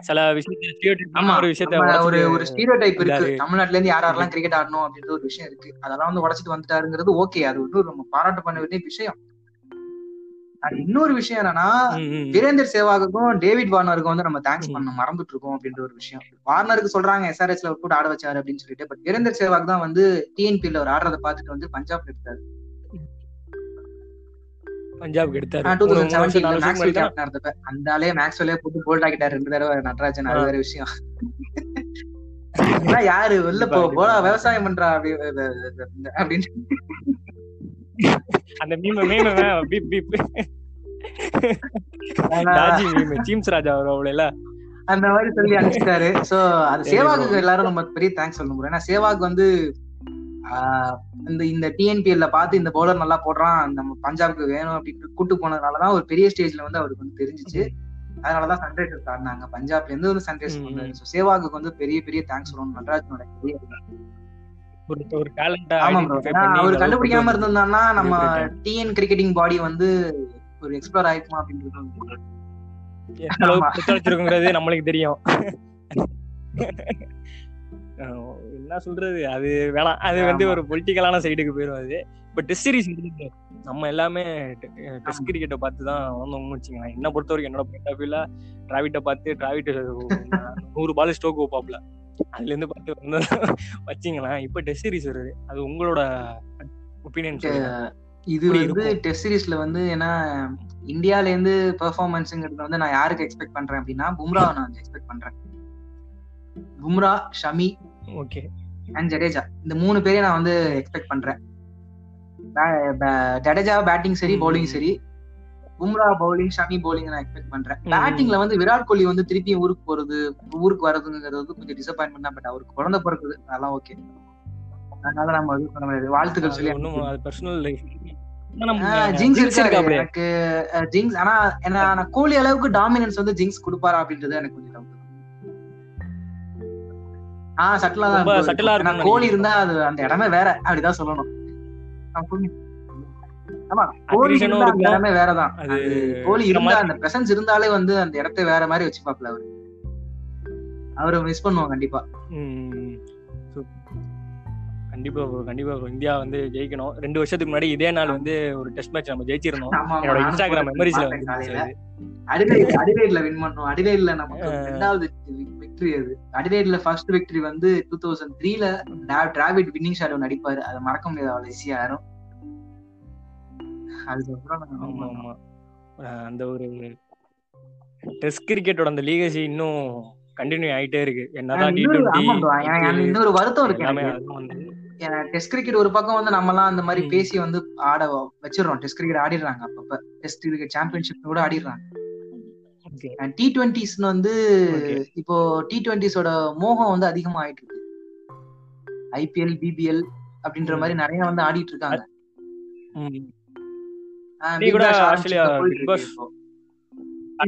சில விஷயத்த ஒரு விஷயத்த ஒரு ஒரு ஸ்டீரியோ டைப் இருக்கு. தமிழ்நாட்டுல இருந்து யார் யாரெல்லாம் கிரிக்கெட் ஆடணும் அப்படின்ற ஒரு விஷயம் இருக்கு. அதெல்லாம் வந்து உடைச்சிட்டு வந்துட்டாருங்கிறது ஓகே அது வந்து நம்ம பாராட்டு பண்ண வேண்டிய விஷயம். இன்னொரு விஷயம் என்னன்னா. வீரேந்தர் சேவாகுக்கும் டேவிட் வார்னருக்கும் வந்து நம்ம தேங்க்ஸ். பண்ண மறந்துட்டு இருக்கோம் அப்படின்ற ஒரு விஷயம். வார்னருக்கு சொல்றாங்க எஸ்ஆர்எஸ்ல கூட ஆட வச்சாரு அப்படின்னு சொல்லிட்டு பட் வீரேந்தர் சேவாக் தான் வந்து டிஎன்பில அவர் ஆடுறத பார்த்துட்டு வந்து பஞ்சாப் எடுத்தாரு. கேப்டன் இருந்தப்ப அந்த ஆளே மேக்ஸ்வெல்லே போட்டு போல்ட் ஆக்கிட்டாரு ரெண்டு தடவை நடராஜன் அது. வேற விஷயம் யாரு வெளில போ போடா. விவசாயம் பண்றா அப்படி அப்படின்னு அந்த மீம மீம பீப் பீப் ராஜி மீம் சீம்ஸ் ராஜா அவரோட அந்த மாதிரி சொல்லி அனுப்பிச்சிட்டாரு சோ அது சேவாக்கு. எல்லாரும் நம்ம பெரிய தேங்க்ஸ் சொல்லணும் bro. ஏன்னா சேவாக் வந்து ஆஹ் இந்த இந்த டிஎன்பிஎல்ல பார்த்து இந்த பவுலர் நல்லா போடுறான் நம்ம பஞ்சாப்க்கு வேணும் அப்படின்னு கூட்டு போனதுனாலதான் ஒரு பெரிய ஸ்டேஜ்ல வந்து அவருக்கு வந்து தெரிஞ்சிச்சு. அதனாலதான் சன்ரைசர்ஸ் ஆடினாங்க. பஞ்சாப்ல இருந்து வந்து சன்ரைஸ் ம். வந்தாரு ஸோ சேவாக்கு வந்து பெரிய பெரிய தேங்க்ஸ் சொல்லணும். நடராஜனோட அவர் கண்டுபிடிக்காம அளவுக்கு இருந்திருந்தாருன்னா நம்ம டிஎன் கிரிக்கெட்டிங் பாடி வந்து ஒரு எக்ஸ்ப்ளோர் ஆயிருக்குமா அப்படின்றது புத்தளிச்சிருக்குங்கிறது நம்மளுக்கு தெரியும். என்ன சொல்றது? அது வேணாம். அது வந்து. ஒரு பொலிட்டிக்கலான சைடுக்கு போயிடும் அது. இப்ப டெஸ்ட் சீரிஸ் நம்ம எல்லாமே டெஸ்ட் கிரிக்கெட்டை பார்த்து தான் வந்தோம்னு வச்சுக்கலாம் என்ன பொறுத்த வரைக்கும் என்னோட பாயிண்ட் ஆஃப் வியூல டிராவிட்ட பார்த்து டிராவிட் நூறு பால் ஸ்டோக் வைப்பாப்ல. அதுல இருந்து பார்த்து வந்து வச்சிங்களேன் இப்ப டெஸ்ட் சீரிஸ் வருது. அது உங்களோட ஒப்பீனியன் இது வந்து. டெஸ்ட் சீரிஸ்ல வந்து ஏன்னா இந்தியால இருந்து பெர்ஃபார்மன்ஸ்ங்கிறது வந்து நான் யாருக்கு எக்ஸ்பெக்ட் பண்றேன் அப்படின்னா பும்ராவை நான் எக்ஸ்பெக்ட் பண்றேன். பும்ரா ஷமி ஓகே. அண்ட் ஜடேஜா. இந்த மூணு பேரையும் நான் வந்து எக்ஸ்பெக்ட் பண்றேன். ஜடேஜா பேட்டிங் சரி. பவுலிங் சரி. பும்ரா பவுலிங் ஷமி பவுலிங் நான் எக்ஸ்பெக்ட் பண்றேன். பேட்டிங்ல வந்து விராட் கோலி வந்து திருப்பி ஊருக்கு போறது ஊருக்கு வர்றதுங்கிறது கொஞ்சம் டிசப்பாயின்மெண்ட் தான். பட் அவருக்கு குழந்தை பிறக்குது. அதெல்லாம் ஓகே அதனால நம்ம இது பண்ண முடியாது வாழ்த்துக்கள் சொல்லி ஜிங்ஸ் எனக்கு ஜிங்ஸ் ஆனா என்ன நான் கோலி அளவுக்கு டாமினன்ஸ் வந்து ஜிங்ஸ் கொடுப்பாரா அப்படின்றது எனக்கு கொஞ்சம் டவுட் ஆ சட்டிலா தான் ரொம்ப இருக்கும். நினைக்கிறேன். இருந்தா அது அந்த இடமே வேற அப்படிதான் சொல்லணும் ஆமா இருந்தா அந்த. இடமே வேறதான் இந்த இருந்தா அந்த பிரசன்ஸ் இருந்தாலே வந்து அந்த இடத்தை வேற மாதிரி வச்சுப்பாப்ல அவரு அவரை மிஸ் பண்ணுவோம் கண்டிப்பா. கண்டிப்பா bro, கண்டிப்பா bro. இந்தியா வந்து ஜெயிக்கணும் ரெண்டு வருஷத்துக்கு முன்னாடி இதே நாள் வந்து ஒரு டெஸ்ட் மேட்ச் நம்ம ஜெயிச்சிருந்தோம் என்னோட இன்ஸ்டாகிராம் மெமரிஸ்ல. வந்து அடிலைட் அடிலைட்ல வின் பண்ணோம் அடிலைட்ல ஆ. ரெண்டாவது விக்டரி அது. அடிலைட்ல ஃபர்ஸ்ட் விக்டரி வந்து டூ தௌசண்ட் த்ரீல டிராவிட் வின்னிங் ஷாட் ஒன்று அடிப்பாரு அதை மறக்க முடியாது அவ்வளவு ஈஸியா யாரும் அதுக்கப்புறம் அந்த ஒரு டெஸ்ட் கிரிக்கெட்டோட அந்த லீகசி இன்னும் கண்டினியூ ஆயிட்டே இருக்கு. என்னதான் இன்னொரு- வருத்தம் இருக்கு டெஸ்ட் கிரிக்கெட் ஒரு பக்கம் வந்து நம்ம எல்லாம் அந்த மாதிரி. பேசி வந்து ஆட வச்சிடறோம். டெஸ்ட் கிரிக்கெட் ஆடிடுறாங்க அப்பப்ப. டெஸ்ட் கிரிக்கெட் சாம்பியன்ஷிப் கூட ஆடிடுறாங்க. டி டுவெண்ட்டிஸ்னு வந்து. இப்போ டி டுவெண்ட்டிஸோட மோகம் வந்து அதிகமா ஆயிட்டு இருக்கு ஐபிஎல் பிபிஎல் அப்படின்ற. மாதிரி நிறைய வந்து ஆடிட்டு இருக்காங்க.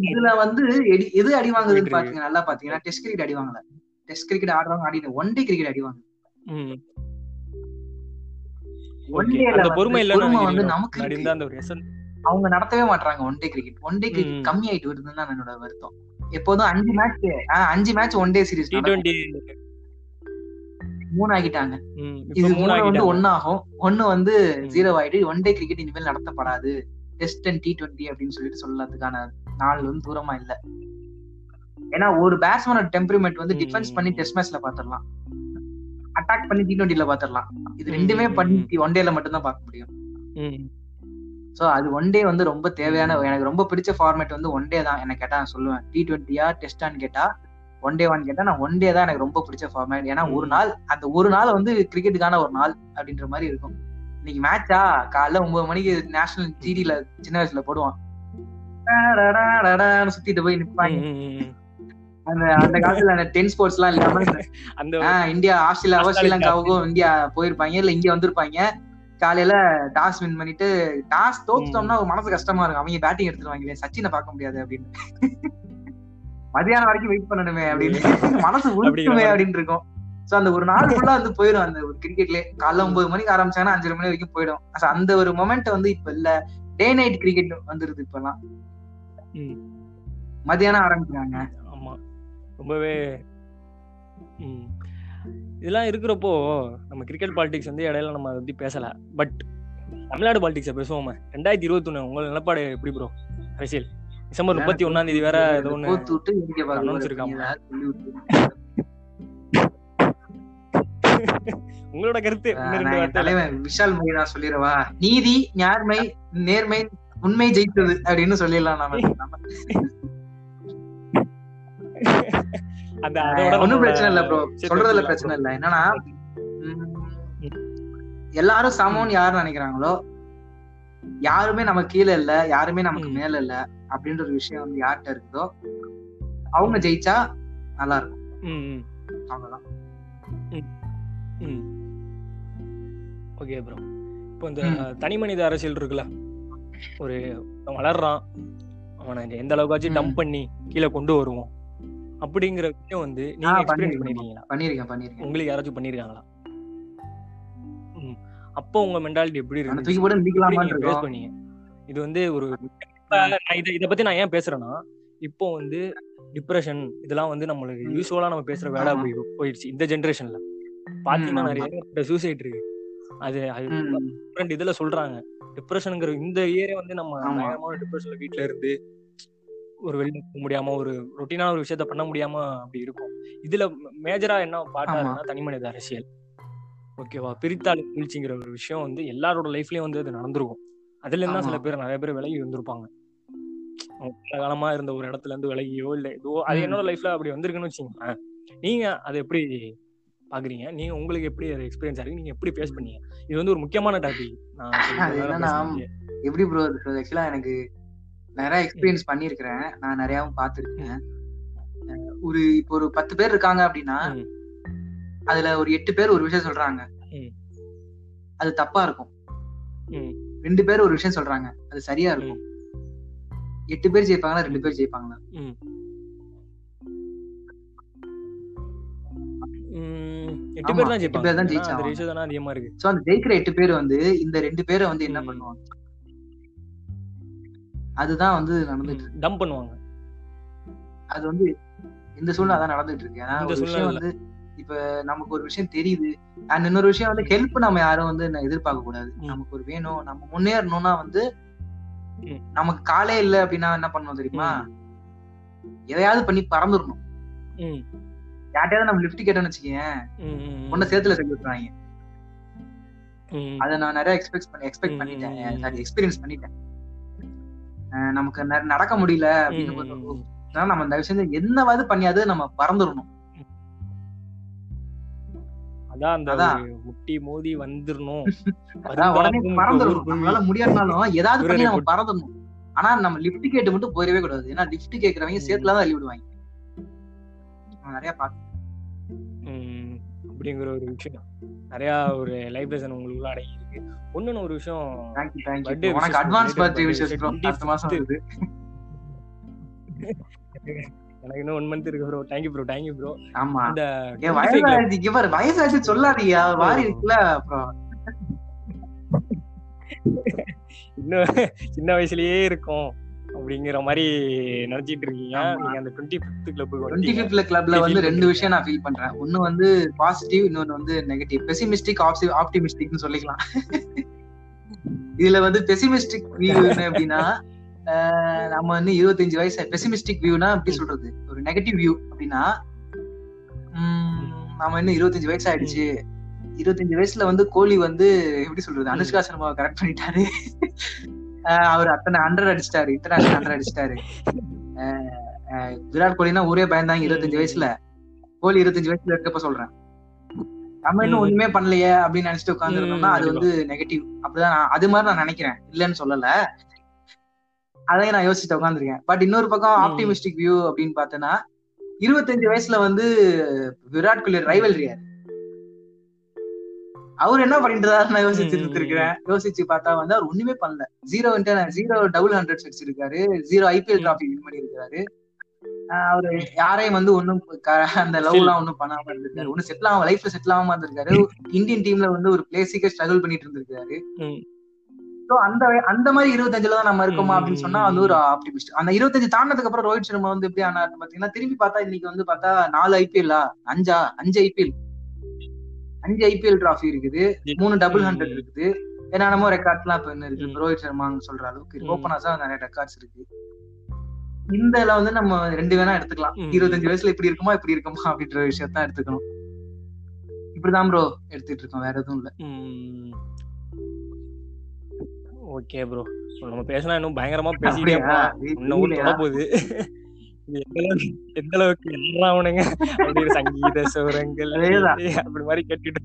இதுல வந்து எது அடி வாங்குதுன்னு. பாத்தீங்க நல்லா பாத்தீங்கன்னா டெஸ்ட் கிரிக்கெட் அடி வாங்கல டெஸ்ட் கிரிக்கெட் ஆடுறவங்க ஆடி ஒன் டே கிரிக்கெட் அடி வாங்க ம். ஒன். டேல பொறுமை பொறுமை வந்து? நமக்கு அவங்க நடத்தவே மாட்டாங்க one day cricket one day cricket. கம்மி ஆயிட்டு வருதுன்னு தான் என்னோட வருத்தம். எப்போதும் அஞ்சு மேட்ச் அஞ்சு மேட்ச் ஒன் டே சீரிஸ் மூணு ஆகிட்டாங்க இது மூணு வந்து ஆகிட்டாங்க ஒன்னு ஆகும் ஒன்னு வந்து. ஜீரோ ஆயிட்டு ஒன் டே கிரிக்கெட் இனிமேல் நடத்தப்படாது. டெஸ்ட் அண்ட் டி டுவெண்ட்டி அப்படின்னு சொல்லிட்டு சொல்லறதுக்கான நாள் வந்து தூரமா இல்ல. ஏன்னா ஒரு பேட்ஸ்மேனோட டெம்பரிமெண்ட் வந்து. டிஃபென்ஸ் பண்ணி டெஸ்ட் மேட்ச்ல பாத்துரலாம். அட்டாக் பண்ணி டி டுவெண்ட்டில பாத்துரலாம். இது ரெண்டுமே. பண்ணி ஒன் டேல மட்டும் தான் பார்க்க முடியும். சோ அது ஒன் டே வந்து ரொம்ப தேவையான எனக்கு ரொம்ப பிடிச்ச ஃபார்மேட் வந்து ஒன் டே தான். என்ன கேட்டா நான் சொல்லுவேன். டி டுவெண்ட்டியா டெஸ்டான்னு கேட்டா ஒன் டே ஒன் கேட்டா நான் ஒன் டே தான் எனக்கு ரொம்ப பிடிச்ச ஃபார்மேட் ஏன்னா ஒரு. நாள் அந்த ஒரு நாள் வந்து கிரிக்கெட்டுக்கான ஒரு நாள் அப்படின்ற மாதிரி இருக்கும். இன்னைக்கு மேட்சா காலைல ஒன்பது மணிக்கு நேஷனல் டிடில சின்ன வயசுல போடுவான். சுத்திட்டு போய் நிப்பாங்க. அந்த அந்த காலத்துல அந்த டென் ஸ்போர்ட்ஸ் எல்லாம் இல்லாம இந்தியா ஆஸ்திரேலியாவோ Australia. ஸ்ரீலங்காவுக்கோ இந்தியா போயிருப்பாங்க இல்ல இங்க வந்திருப்பாங்க. காலையில டாஸ் வின் பண்ணிட்டு டாஸ் தோத்துட்டோம்னா ஒரு மனசு கஷ்டமா இருக்கும். அவங்க பேட்டிங் எடுத்துருவாங்களே சச்சினை பார்க்க முடியாது அப்படின்னு. மதியானம் வரைக்கும் வெயிட் பண்ணணுமே அப்படின்னு. மனசு உருட்டுமே. அப்படின்னு இருக்கும். சோ அந்த ஒரு நாள் ஃபுல்லா வந்து போயிடும் அந்த ஒரு கிரிக்கெட்லயே காலைல ஒன்பது மணிக்கு ஆரம்பிச்சாங்கன்னா அஞ்சரை மணி வரைக்கும் போயிடும். அந்த ஒரு மொமெண்ட் வந்து இப்ப இல்ல. டே நைட் கிரிக்கெட் வந்துருது இப்பெல்லாம். ம். மதியானம் ஆரம்பிக்கிறாங்க. ஆமா. ரொம்பவே. இதெல்லாம் இருக்கிறப்போ நம்ம கிரிக்கெட் பாலிடிக்ஸ் வந்து இடையில நம்ம அதை பத்தி பேசல. பட் தமிழ்நாடு பாலிடிக்ஸை பேசுவோமே. ரெண்டாயிரத்தி இருபத்தொன்னு உங்க நிலப்பாடு எப்படி ப்ரோ அரசியல். டிசம்பர் முப்பத்தி ஒன்னாம் தேதி வேற ஏதோ. ஏதாவது சொல்லி விட்டு உங்களோட கருத்து. தலைவன் விஷால் மொழி நான் சொல்லிடவா? நீதி நேர்மை நேர்மை உண்மை ஜெயித்தது அப்படின்னு சொல்லிடலாம் நம்ம- அந்த அதோட நம்மளோட பிரச்சனை இல்ல ப்ரோ சொல்றதுல பிரச்சனை. இல்ல என்னன்னா எல்லாரும் சமம்னு யாரு நினைக்கிறாங்களோ யாருமே நம்ம கீழே இல்ல யாருமே நமக்கு. மேல இல்ல அப்படின்ற ஒரு விஷயம் வந்து யார்கிட்ட இருக்குதோ அவங்க ஜெயிச்சா நல்லா இருக்கும் அவ்வளவுதான். ஓகே ப்ரோ இப்போ இந்த. தனி மனித அரசியல் இருக்குல்ல ஒரு வளர்றான் அவனை எந்த அளவுக்காச்சும். டம்ப் பண்ணி கீழே கொண்டு வருவோம் அப்படிங்கிற விஷயம் வந்து நீங்க எக்ஸ்பீரியன்ஸ். பண்ணிருக்கீங்களா பண்ணிருக்கேன் பண்ணிருக்கேன் உங்களுக்கு யாராச்சும் பண்ணிருக்காங்களா. அப்போ உங்க மென்டாலிட்டி எப்படி இருக்கு தூக்கி போட்டு இருக்கோம் பண்ணீங்க இது வந்து ஒரு இதை இதை பத்தி நான் ஏன் பேசுறேன்னா இப்போ வந்து டிப்ரெஷன் இதெல்லாம் வந்து நம்மளுக்கு. யூஸ்வலா நம்ம பேசுற. போய் போயிடுச்சு இந்த ஜென்ரேஷன்ல பாத்தீங்கன்னா. நிறைய சூசைட் இருக்கு அது அது இதுல சொல்றாங்க டிப்ரெஷனுங்கிற இந்த இயரே வந்து நம்ம. பயங்கரமான டிப்ரெஷன்ல வீட்ல இருந்து ஒரு வெளில போக முடியாம ஒரு ரொட்டீனான ஒரு விஷயத்த பண்ண முடியாம அப்படி இருக்கும். இதுல மேஜரா என்ன பாட்டா ஆமா. இருக்குன்னா தனி மனித அரசியல். ஓகேவா பிரித்தாள் வீழ்ச்சிங்கிற ஒரு விஷயம் வந்து எல்லாரோட லைஃப்லயும் வந்து அது நடந்திருக்கும். அதுல இருந்தா சில. பேர் நிறைய பேர் விலகி பல காலமா இருந்த ஒரு இடத்துல இருந்து விலகியோ இல்ல இதுவோ அது. என்னோட லைஃப்ல அப்படி வந்திருக்குன்னு வச்சுக்கோங்களேன். நீங்க அதை எப்படி பாக்குறீங்க? நீங்க உங்களுக்கு எப்படி அது எக்ஸ்பீரியன்ஸ் ஆகுது நீங்க எப்படி ஃபேஸ் பண்ணீங்க? இது வந்து ஒரு முக்கியமான டாபிக். எப்படி ப்ரோ ஆக்சுவலா எனக்கு நிறைய எக்ஸ்பீரியன்ஸ் பண்ணிருக்கிறேன் நான் நிறையாவும் பார்த்திருக்கேன். ஒரு இப்போ ஒரு பத்து பேர் இருக்காங்க அப்படின்னா. அதுல ஒரு எட்டு பேர் ஒரு விஷயம் சொல்றாங்க. அது தப்பா இருக்கும். ரெண்டு பேர் ஒரு விஷயம் சொல்றாங்க. அது சரியா இருக்கும். எட்டு பேர் ஜெயிப்பாங்களா? ரெண்டு பேர் ஜெயிப்பாங்களா? எட்டு பேர் தான் ஜெயிப்பாங்க. அதிகமா இருக்கு. சோ அந்த ஜெயிக்கிற எட்டு பேர் வந்து இந்த ரெண்டு பேரை வந்து என்ன. பண்ணுவாங்க? அதுதான் வந்து நடந்துட்டு இருக்கு. டம்ப் பண்ணுவாங்க. அது வந்து இந்த சூழ்நிலை அதான் நடந்துட்டு இருக்கு. ஏன்னா ஒரு விஷயம். வந்து இப்ப நமக்கு ஒரு விஷயம் தெரியுது. அண்ட் இன்னொரு விஷயம் வந்து ஹெல்ப் நம்ம யாரும் வந்து எதிர்பார்க்க கூடாது. நமக்கு ஒரு வேணும் நம்ம முன்னேறணும்னா வந்து. நமக்கு காலே இல்ல அப்படின்னா என்ன பண்ணணும் தெரியுமா? எதையாவது பண்ணி பறந்துடணும். யார்ட்டையாவது நம்ம லிஃப்ட் கேட்டோம்னு வச்சுக்கேன் ம், ம், ஒன்ன சேத்துல சேர்த்து விட்டுறாங்க அதை நான் நிறைய எக்ஸ்பெக்ட் பண்ணி எக்ஸ்பெக்ட் பண்ணிட்டேன். எக்ஸ்பீரியன்ஸ் பண்ணிட்டேன். நமக்கு நடக்க முடியல அப்படின்னு நம்ம இந்த விஷயம் என்னவாது பண்ணியாவது நம்ம பறந்துடணும் அதான் அந்த முட்டி மோதி வந்துடணும் அதான் உடனே பறந்துடணும் நம்மளால முடியாதுனாலும் ஏதாவது பண்ணி நம்ம பறந்துடணும் ஆனா நம்ம லிஃப்ட் கேட்டு மட்டும் போயிடவே கூடாது. ஏன்னா லிஃப்ட் கேக்குறவங்க ம். சேத்துல தான் தள்ளி விடுவாங்க நான் நிறைய பாத்து ம், அப்படிங்கிற ஒரு விஷயம். நிறைய ஒரு லைஃப் லெசன் உங்களுக்குள்ள அடங்கி இருக்கு ஒண்ணுன்னு ஒரு விஷயம் thank you thank you Birthday உனக்கு wishes, advance belated birthday birthday wishes wishes, bro 25th. அடுத்த மாசம் வருது. எனக்கு இன்னும் ஒன் மந்த் இருக்கு bro thank you bro thank you bro ஆமா. இந்த வயசாச்சு இவர் வயசாச்சு சொல்லாதீங்க. வாரி இருக்குல்ல அப்புறம். இன்னும் சின்ன வயசுலயே இருக்கும். அப்படிங்கிற மாதிரி நினைச்சிட்டு இருக்கீங்க. நீங்க அந்த டுவெண்ட்டி ஃபிஃப்த் கிளப்புக்கு டுவெண்ட்டி ஃபிஃப்த்ல கிளப்ல வந்து ரெண்டு. விஷயம் நான் ஃபீல் பண்றேன். ஒன்னு வந்து பாசிட்டிவ் இன்னொன்னு வந்து நெகட்டிவ் பெசிமிஸ்டிக் ஆப்டிமிஸ்டிக்னு சொல்லிக்கலாம். இதுல வந்து பெசிமிஸ்டிக் வியூ என்ன அப்படின்னா நம்ம வந்து இருபத்தஞ்சு வயசு பெசிமிஸ்டிக் வியூனா எப்படி சொல்றது? ஒரு நெகட்டிவ் வியூ அப்படின்னா நம்ம இன்னும் இருபத்தஞ்சு வயசு ஆயிடுச்சு. இருபத்தஞ்சு வயசுல வந்து கோலி வந்து எப்படி சொல்றது? அனுஷ்கா சர்மாவை கரெக்ட் பண்ணிட்டாரு. அவர் அத்தனை ஹண்ட்ரட் அடிச்சிட்டாரு இன்டர்நேஷனல் ஹண்ட்ரட் அடிச்சிட்டாரு. விராட் கோலினா ஊரே பயந்தாங்க இருபத்தஞ்சு வயசுல. கோலி இருபத்தஞ்சு வயசுல இருக்கப்ப சொல்றேன். நம்ம இன்னும். ஒண்ணுமே பண்ணலையே அப்படின்னு நினைச்சிட்டு உட்காந்துருந்தோம்னா அது வந்து நெகட்டிவ் அப்படிதான் நான் அது மாதிரி நான் நினைக்கிறேன். இல்லைன்னு சொல்லல. அதையும் நான் யோசிச்சுட்டு உட்காந்துருக்கேன் பட் இன்னொரு பக்கம். ஆப்டிமிஸ்டிக் வியூ அப்படின்னு பார்த்தேன்னா இருபத்தஞ்சு வயசுல வந்து விராட் கோலி ரைவல்ரியாரு அவர் என்ன பண்ணிட்டு நான் யோசிச்சு ம், ம், ம். இருக்கிறேன் யோசிச்சு பார்த்தா வந்து அவர் ஒண்ணுமே பண்ணல. ஜீரோ ஜீரோ டபுள் ஹண்ட்ரட் அடிச்சிருக்காரு. Zero IPL. டிராஃபி வின் பண்ணியிருக்காரு. ஆஹ் அவரு யாரையும் வந்து க- அந்த லவ் எல்லாம் ஒண்ணும் பண்ணாம இருந்திருக்காரு. ம். ஒண்ணு செட்டில் ஆகாம லைஃப்ல செட்டில் ஆகாம இருந்திருக்காரு. இந்தியன் டீம்ல வந்து ஒரு பிளேஸுக்கு ஸ்ட்ரகிள் பண்ணிட்டு இருந்திருக்காரு. சோ அந்த அந்த மாதிரி இருபத்தஞ்சுல தான் நம்ம இருக்கோமா அப்படின்னு சொன்னா வந்து ஒரு ஆப்டிமிஸ்ட் அந்த இருபத்தஞ்சு தாண்டதுக்கு அப்புறம் ரோஹித் சர்மா வந்து எப்படி ஆனாரு பாத்தீங்கன்னா திரும்பி பார்த்தா இன்னைக்கு வந்து பார்த்தா நாலு ஐபிஎல்லா அஞ்சா? அஞ்சு ஐபிஎல் அஞ்சு ஐபிஎல் டிராஃபி இருக்குது. மூணு டபுள். ஹண்ட்ரட் இருக்குது. என்னென்னமோ ரெக்கார்ட்ஸ் எல்லாம் இப்ப என்ன இருக்கு. ம். ரோஹித் சர்மான்னு சொல்ற அளவுக்கு. ஓப்பனர்ஸா நிறைய ரெக்கார்ட்ஸ் இருக்கு. இந்த இதுல வந்து நம்ம ரெண்டு வேணா எடுத்துக்கலாம். இருபத்தஞ்சு வயசுல இப்படி இருக்குமா இப்படி இருக்குமா அப்படின்ற விஷயத்தான் எடுத்துக்கணும். இப்படிதான் ப்ரோ எடுத்துட்டு இருக்கோம். வேற எதுவும் இல்ல. ஓகே ப்ரோ நம்ம பேசினா இன்னும் பயங்கரமா? பேசிட்டே போலாம் இன்னும் போகுது எந்த அளவுக்கு எல்லாவனுங்க அப்படின்னு சங்கீத சுரங்கள் அதேதான். அப்படி மாதிரி கேட்டுட்டு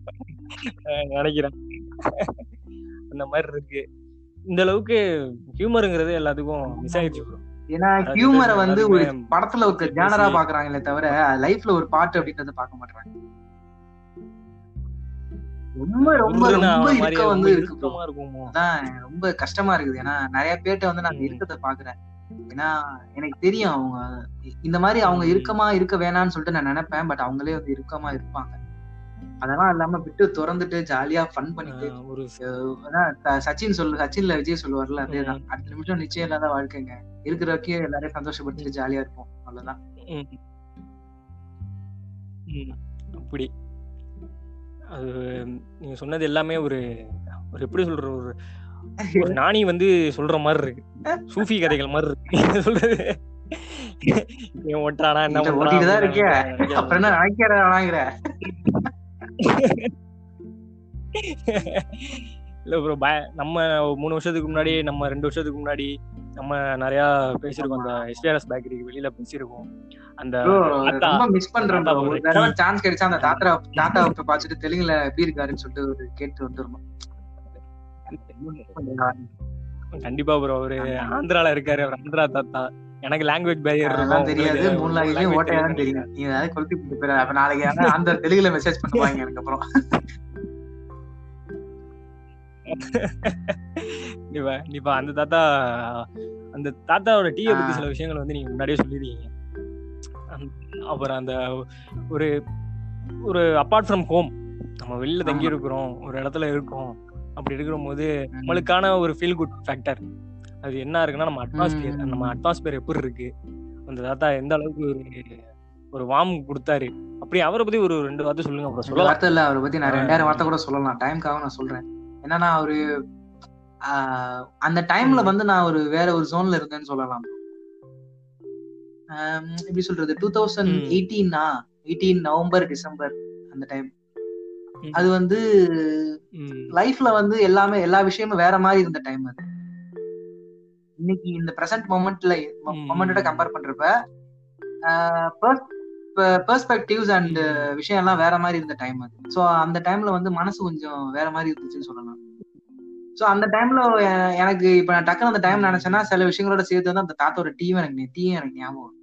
நினைக்கிறேன். அந்த மாதிரி இருக்கு. இந்த அளவுக்கு ஹியூமருங்கிறது எல்லாத்துக்கும் மிஸ் ஆயிடுச்சு ப்ரோ ஏன்னா ஹியூமரை வந்து ஒரு படத்துல ஒரு ஜானரா பாக்குறாங்களே தவிர லைஃப்ல ஒரு பாட்டு அப்படின்றத பார்க்க மாட்டாங்க ரொம்ப ரொம்ப ரொம்ப இருக்க வந்து இருக்குமோ? அதான் ரொம்ப கஷ்டமா இருக்குது. ஏன்னா நிறைய பேர்ட்ட வந்து நான் ம். இருக்கத்தை பாக்குறேன். ஏன்னா எனக்கு தெரியும் அவங்க இந்த மாதிரி அவங்க ம். இறுக்கமா இருக்க வேணாம்னு சொல்லிட்டு நான் நினைப்பேன். பட் அவங்களே வந்து இறுக்கமா இருப்பாங்க. அதெல்லாம் இல்லாம விட்டு திறந்துட்டு ஜாலியா ஃபன் பண்ணிட்டு ஒரு சச்சின் சொல்லு சச்சின்ல விஜய் சொல்லுவார்ல அதேதான் அடுத்த நிமிஷம் நிச்சயம் இல்லாத வாழ்க்கைங்க. இருக்கிற வரைக்கும் எல்லாரையும் சந்தோஷப்படுத்திட்டு ஜாலியா இருப்போம். அவ்வளவுதான். அப்படி. அது நீங்க சொன்னது எல்லாமே ஒரு ஒரு எப்படி சொல்ற ஒரு நாணி வந்து சொல்ற மாதிரி இருக்கு. சூஃபி கதைகள் மாதிரி இருக்கு. சொல்றது? என்ன. அப்புறம் என்ன நினைக்கிற இல்ல ப்ரோ நம்ம மூணு வருஷத்துக்கு முன்னாடி நம்ம ரெண்டு வருஷத்துக்கு முன்னாடி நம்ம நிறைய பேசியிருக்கோம். அந்த எஸ்பிஆர்எஸ் பேக்கரிக்கு வெளியில பேசியிருக்கோம். அந்த ரொம்ப மிஸ் பண்றேன் ஒரு தடவை. சான்ஸ் கிடைச்சா அந்த தாத்தா தாத்தா பார்த்துட்டு தெலுங்குல எப்படி இருக்காருன்னு சொல்லிட்டு ஒரு கேட்டு வந்துடணும் கண்டிப்பா ப்ரோ அவரு ஆந்திரால இருக்காரு. அவர் ஆந்திரா தாத்தா. எனக்கு லாங்குவேஜ் பேரியர் அதெல்லாம் தெரியாது. மூணு லாங்குவேஜ் ஓட்டையா தான் தெரியும். நீ ஏதாவது கொளுத்தி போயிரு. அப்ப நாளைக்கு அந்த தெலுங்குல மெசேஜ் பண்ணுவாங்க எனக்கு அப்புறம். கண்டிப்பா கண்டிப்பா அந்த தாத்தா அந்த தாத்தாவோட டீயை பத்தி சில விஷயங்கள் வந்து நீங்க முன்னாடியே சொல்லிருக்கீங்க. அப்புறம் அந்த ஒரு ஒரு அப்பார்ட் ஃப்ரம் ஹோம் நம்ம வெளியில தங்கி. இருக்கிறோம் ஒரு இடத்துல இருக்கோம். அப்படி இருக்கிற போது நம்மளுக்கான ஒரு ஃபீல் குட் ஃபேக்டர் அது என்ன இருக்குன்னா நம்ம அட்மாஸ்பியர். நம்ம அட்மாஸ்பியர் எப்படி இருக்கு? அந்த தாத்தா எந்த அளவுக்கு ஒரு ஒரு வார்ம் கொடுத்தாரு? அப்படி அவரை பத்தி ஒரு ரெண்டு வார்த்தை சொல்லுங்க அப்புறம் சொல்லலாம். வார்த்தை இல்ல அவரை பத்தி நான் ரெண்டாயிரம் வார்த்தை கூட சொல்லலாம். டைம்க்காக நான் சொல்றேன். என்னன்னா அவரு அந்த டைம்ல. வந்து நான் ஒரு வேற ஒரு ஜோன்ல இருந்தேன்னு சொல்லலாம் எப்படி சொல்றது? டூ தௌசண்ட் ம். எயிட்டீன்னா எயிட்டீன் நவம்பர் டிசம்பர் அந்த டைம். அது வந்து. லைஃப்ல வந்து எல்லாமே எல்லா விஷயமும் வேற மாதிரி இருந்த டைம் அது. இன்னைக்கு இந்த பிரசன்ட் மொமெண்ட்ல. மொமெண்டோட கம்பேர் பண்றப்ப பெர்ஸ்பெக்டிவ்ஸ் அண்ட் விஷயம் எல்லாம் வேற மாதிரி இருந்த டைம் அது. ஸோ அந்த டைம்ல வந்து மனசு கொஞ்சம் வேற மாதிரி இருந்துச்சுன்னு சொல்லலாம். ஸோ அந்த டைம்ல எனக்கு இப்ப நான் டக்குனு அந்த டைம் நினைச்சேன்னா சில விஷயங்களோட சேர்த்து வந்து அந்த தாத்தோட டீம் எனக்கு டீயும் எனக்கு ஞாபகம்.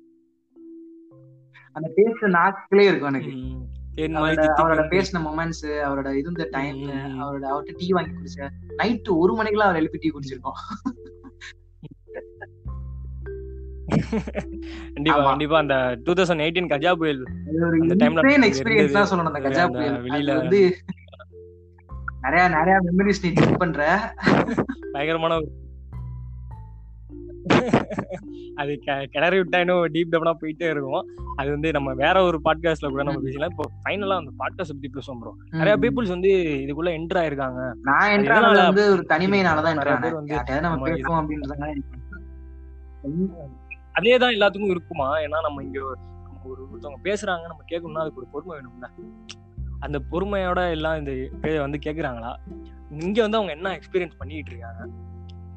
அந்த டேஸ்ட் நாக்கிலே இருக்கும் எனக்கு. அவரோட பேசின மொமெண்ட்ஸ் அவரோட இருந்த டைம். அவரோட அவர்கிட்ட டீ வாங்கி குடிச்ச நைட்டு ஒரு மணிக்கெல்லாம் அவர் எழுப்பி டீ குடிச்சிருக்கோம் கண்டிப்பா. கண்டிப்பா அந்த டூ தௌசண்ட் எயிட்டீன் கஜா புயல் அந்த நமக்கு எக்ஸ்பீரியன்ஸ். தான் சொல்லணும் அந்த கஜா புயல் வெளியில- வந்து நிறைய நிறைய மெமரிஸ் நீ பண்ற பயங்கரமான அது கெ- கிளறி விட்டா இன்னும் டீப் டவுனா போயிட்டே இருக்கும். அது வந்து நம்ம வேற ஒரு பாட்காஸ்ட்ல கூட நம்ம பேசலாம். இப்போ ஃபைனலா அந்த பாட்காஸ்ட் பத்தி பேசுவோம் ப்ரோ நிறைய பீப்புள்ஸ் வந்து இதுக்குள்ள என்டர் ஆயிருக்காங்க. நான் எதனால வந்து ஒரு தனிமையினால தான் நிறைய என்ட்ரானேன் பேர் வந்து நம்ம பேசுவோம் அப்படின்றதுனால அதே தான் எல்லாத்துக்கும் இருக்குமா? ஏன்னா நம்ம இங்க ஒரு ஒருத்தவங்க பேசுறாங்க நம்ம கேட்கணும்னா அதுக்கு ஒரு பொறுமை வேணும்ல. அந்த பொறுமையோட எல்லாம் இந்த பேரை வந்து கேக்குறாங்களா? இங்க வந்து அவங்க என்ன எக்ஸ்பீரியன்ஸ் பண்ணிட்டு இருக்காங்க?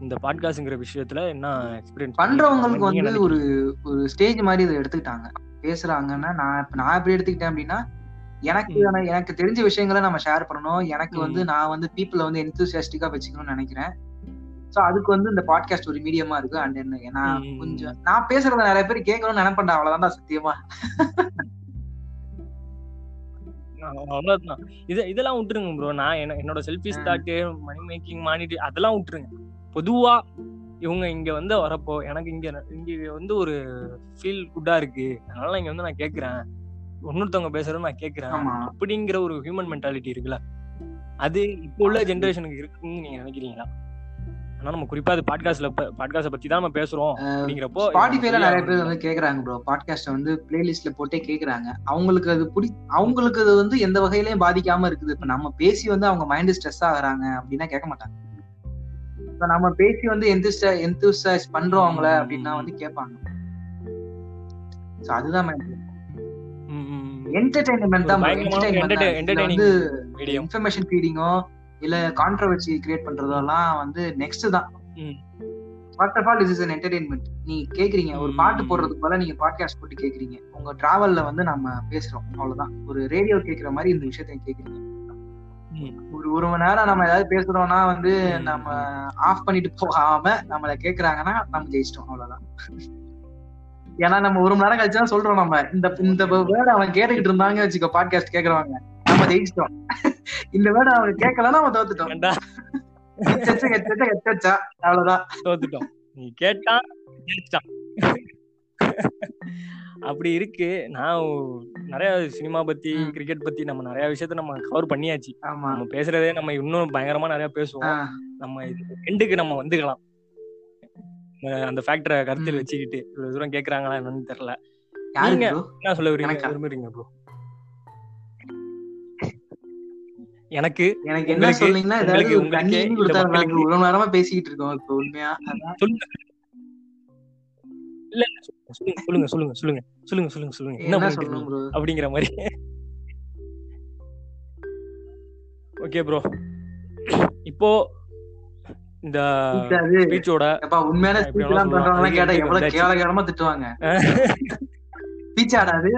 இந்த பாட்காஸ்ட்ங்கிற விஷயத்துல என்ன எக்ஸ்பீரியன்ஸ் பண்றவங்களுக்கு வந்து ஒரு ஒரு ஸ்டேஜ் மாதிரி இதை எடுத்துக்கிட்டாங்க. பேசுறாங்கன்னா நான் இப்ப நான் எப்படி எடுத்துக்கிட்டேன் அப்படின்னா எனக்கு எனக்கு தெரிஞ்ச விஷயங்களை நம்ம ஷேர் பண்ணணும். எனக்கு. வந்து நான் வந்து பீப்புளை வந்து என்தூசியாஸ்டிக்கா வச்சுக்கணும்னு நினைக்கிறேன். சோ அதுக்கு வந்து இந்த பாட்காஸ்ட் ஒரு மீடியமா இருக்கு. அண்ட் என்ன நான். கொஞ்சம் நான் பேசுறத நிறைய பேர் கேட்கணும்னு நினைப்பேன்டா. அவ்வளவுதான்டா சத்தியமா. அவ்வளவுதான். இது இதெல்லாம் விட்டுருங்க ப்ரோ நான் என்ன- என்னோட செல்ஃபி ஸ்டாக்கு மணி மேக்கிங் மானிட்டு அதெல்லாம் விட்டுருங்க. பொதுவா இவங்க இங்க வந்து வரப்போ எனக்கு இங்க இங்க வந்து ஒரு ஃபீல் குட்டா இருக்கு. அதனால இங்க வந்து நான் கேக்குறேன். இன்னொருத்தவங்க பேசுறத நான் கேக்குறேன். அப்படிங்கிற ஒரு ஹியூமன் மென்டாலிட்டி இருக்குல்ல. அது இப்போ உள்ள ஜெனரேஷனுக்கு இருக்குன்னு நீங்க நினைக்கிறீங்களா? ஆனா நம்ம குறிப்பா அது பாட்காஸ்ட்ல பாட்காஸ்ட பத்தி தான் நம்ம பேசுறோம் அப்படிங்கிறப்போ ஸ்பாட்டிஃபைல நிறைய பேர் வந்து கேக்குறாங்க ப்ரோ பாட்காஸ்ட் வந்து பிளேலிஸ்ட்ல போட்டே கேக்குறாங்க. அவங்களுக்கு அது பிடி அவங்களுக்கு அது வந்து எந்த வகையிலயும் பாதிக்காம இருக்குது. இப்ப நம்ம பேசி வந்து அவங்க மைண்ட் ஸ்ட்ரெஸ் ஆகுறாங்க அப்படின்னா கேட்க மாட்டாங்க. இப்ப நம்ம பேசி வந்து எந்தூசைஸ் பண்றோம் அவங்கள அப்படின்னா வந்து கேட்பாங்க அதுதான். என்டர்டைன்மெண்ட் தான் என்டர்டைன்மெண்ட். இன்ஃபர்மேஷன் ஃபீடிங்கோ இல்ல கான்ட்ரவர்சி கிரியேட் பண்றதெல்லாம் வந்து நெக்ஸ்ட் தான். First of all is is entertainment நீ கேக்குறீங்க ஒரு. பாட்டு போடுறதுக்கு பதிலா நீங்க பாட்காஸ்ட் போட்டு கேக்குறீங்க உங்க டிராவல்ல வந்து நம்ம பேசுறோம் அவ்வளவுதான் ஒரு ரேடியோ கேக்குற மாதிரி இந்த விஷயத்தை கேக்குறீங்க. ஒரு ஒரு மணி நேரம் நம்ம ஏதாவது பேசுறோம்னா வந்து. நம்ம ஆஃப் பண்ணிட்டு போகாம நம்மள கேக்குறாங்கன்னா நம்ம ஜெயிச்சிட்டோம் அவ்வளவுதான். ஏன்னா நம்ம ஒரு மணி நேரம் கழிச்சு சொல்றோம் நம்ம. இந்த இந்த வேர்டு அவன் கேட்டுக்கிட்டு இருந்தாங்க வச்சுக்கோ பாட்காஸ்ட் கேக்குறவங்க. நம்ம ஜெயிச்சிட்டோம். இந்த வேர்டு அவங்க கேட்கலன்னா அவன் தோத்துட்டோம். அவ்வளவுதான். தோத்துட்டோம். நீ கேட்டா ஜெயிச்சிட்டான். அப்படி இருக்கு. நான் நிறைய சினிமா பத்தி. கிரிக்கெட் பத்தி நம்ம நிறைய விஷயத்த நம்ம கவர் பண்ணியாச்சு. நம்ம பேசுறதே நம்ம இன்னும் பயங்கரமா நிறைய பேசுவோம். நம்ம எண்டுக்கு நம்ம வந்துக்கலாம். அந்த ஃபேக்டரை கருத்தில். வச்சுக்கிட்டு இவ்வளவு தூரம் கேக்குறாங்களா என்னன்னு தெரியல. நீங்க-? என்ன சொல்ல விரும்புறீங்க ப்ரோ எனக்கு எனக்கு என்ன ஏதாவது உங்களுக்கு- இவ்வளவு நேரமா பேசிக்கிட்டு இருக்கோம் இப்ப உண்மையா? சொல்லுங்க. இல்ல சொல்லுங்க சொல்லுங்க சொல்லுங்க சொல்லுங்க சொல்லுங்க சொல்லுங்க சொல்லுங்க. என்ன பண்ணிட்டு அப்படிங்கிற மாதிரி. ஓகே ப்ரோ இப்போ இந்த எப்பா உண்மையான. கேட்டா எவ்வளவு. கேவலகரமா திட்டுவாங்க. ஸ்பீச் ஆடாது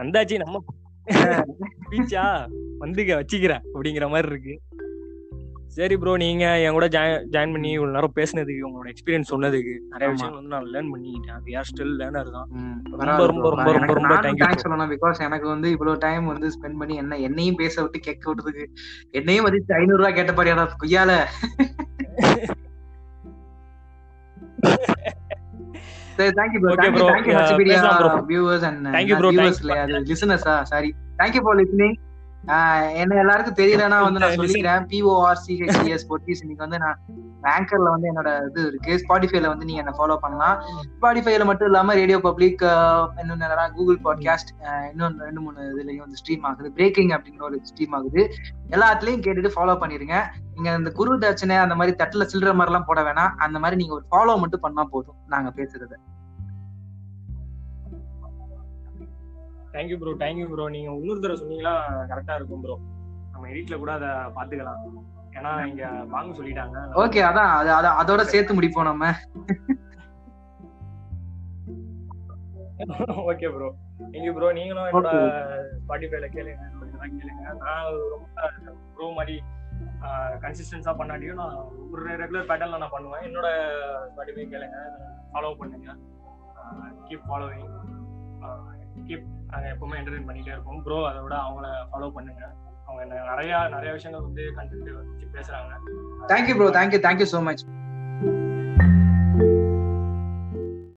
வந்தாச்சு நம்ம ஸ்பீச்சா வந்துக்க வச்சுக்கிறேன் அப்படிங்கிற மாதிரி இருக்கு. சரி ப்ரோ நீங்க என் கூட ஜாயின் பண்ணி இவ்வளவு நேரம் பேசுனதுக்கு உங்களோட எக்ஸ்பீரியன்ஸ் சொன்னதுக்கு நிறைய. விஷயங்கள் வந்து நான் லேர்ன் பண்ணிக்கிட்டேன் வி ஆர் ஸ்டில் லேர்னர் தான் ரொம்ப, ரொம்ப. ரொம்ப, ரொம்ப, ரொம்ப bro. சொல்லணும் பிகாஸ் எனக்கு வந்து இவ்வளவு டைம் வந்து ஸ்பெண்ட் பண்ணி என்ன என்னையும் பேச விட்டு கேட்க விட்டதுக்கு என்னையும் மதிச்சு ஐநூறு ரூபாய் கேட்ட பாரியாடா கொய்யால சரி தேங்க்யூ ப்ரோ மச்சபிரியா பேசலாம் bro. Viewers and Thank you bro. Viewers இல்லையா அது லிசனர்ஸா sorry thank you for listening என்ன எல்லாருக்கும் தெரியலன்னா வந்து நான். சொல்லிக்கிறேன். பிஓஆர் சிஹெச்எஸ் பொட்டிஸ் இன்னைக்கு வந்து நான் ஆங்கர்ல வந்து என்னோட இது இருக்கு. ஸ்பாட்டிஃபைல வந்து நீங்க என்ன ஃபாலோ பண்ணலாம். ஸ்பாட்டிஃபைல மட்டும் இல்லாம ரேடியோ பப்ளிக் இன்னும் என்னடா கூகுள் பாட்காஸ்ட் இன்னும் ரெண்டு மூணு இதுலயும் வந்து ஸ்ட்ரீம் ஆகுது. பிரேக்கிங் அப்படிங்கிற ஒரு ஸ்ட்ரீம் ஆகுது. எல்லாத்துலயும் கேட்டுட்டு ஃபாலோ பண்ணிருங்க. நீங்க இந்த குரு தட்சணை அந்த மாதிரி தட்டுல சில்லற மாதிரி எல்லாம் போட வேணாம். அந்த மாதிரி நீங்க ஒரு ஃபாலோ மட்டும் பண்ணா போதும். நாங்க பேசுறது. தேங்க்யூ ப்ரோ தேங்க்யூ ப்ரோ நீங்க இன்னொரு தடவை சொன்னீங்களா கரெக்டா இருக்கும் ப்ரோ நம்ம எடிட்ல கூட அதை பாத்துக்கலாம் ஏன்னா இங்க வாங்க சொல்லிட்டாங்க. ஓகே அதான். அது அத- அதோட சேர்த்து முடிப்போம் நம்ம. ஓகே ப்ரோ தேங்க்யூ ப்ரோ நீங்களும் என்னோட ஸ்பாட்டிஃபைல கேளுங்க. கேளுங்க. நான் ரொம்ப ப்ரோ மாதிரி கன்சிஸ்டன்ஸா பண்ணாட்டியும் நான் ஒரு ரெகுலர் பேட்டர்ல நான் பண்ணுவேன். என்னோட ஸ்பாட்டிஃபை கேளுங்க. ஃபாலோ பண்ணுங்க. கீப் ஃபாலோவிங் கீப் நாங்கள் எப்பவுமே என்டர்டைன் பண்ணிட்டே இருப்போம். ப்ரோ அதை விட அவங்கள ஃபாலோ பண்ணுங்க. அவங்க என்ன நிறைய நிறைய விஷயங்கள் வந்து கண்டிப்பாக வச்சு பேசுறாங்க. Thank you bro thank you thank you so much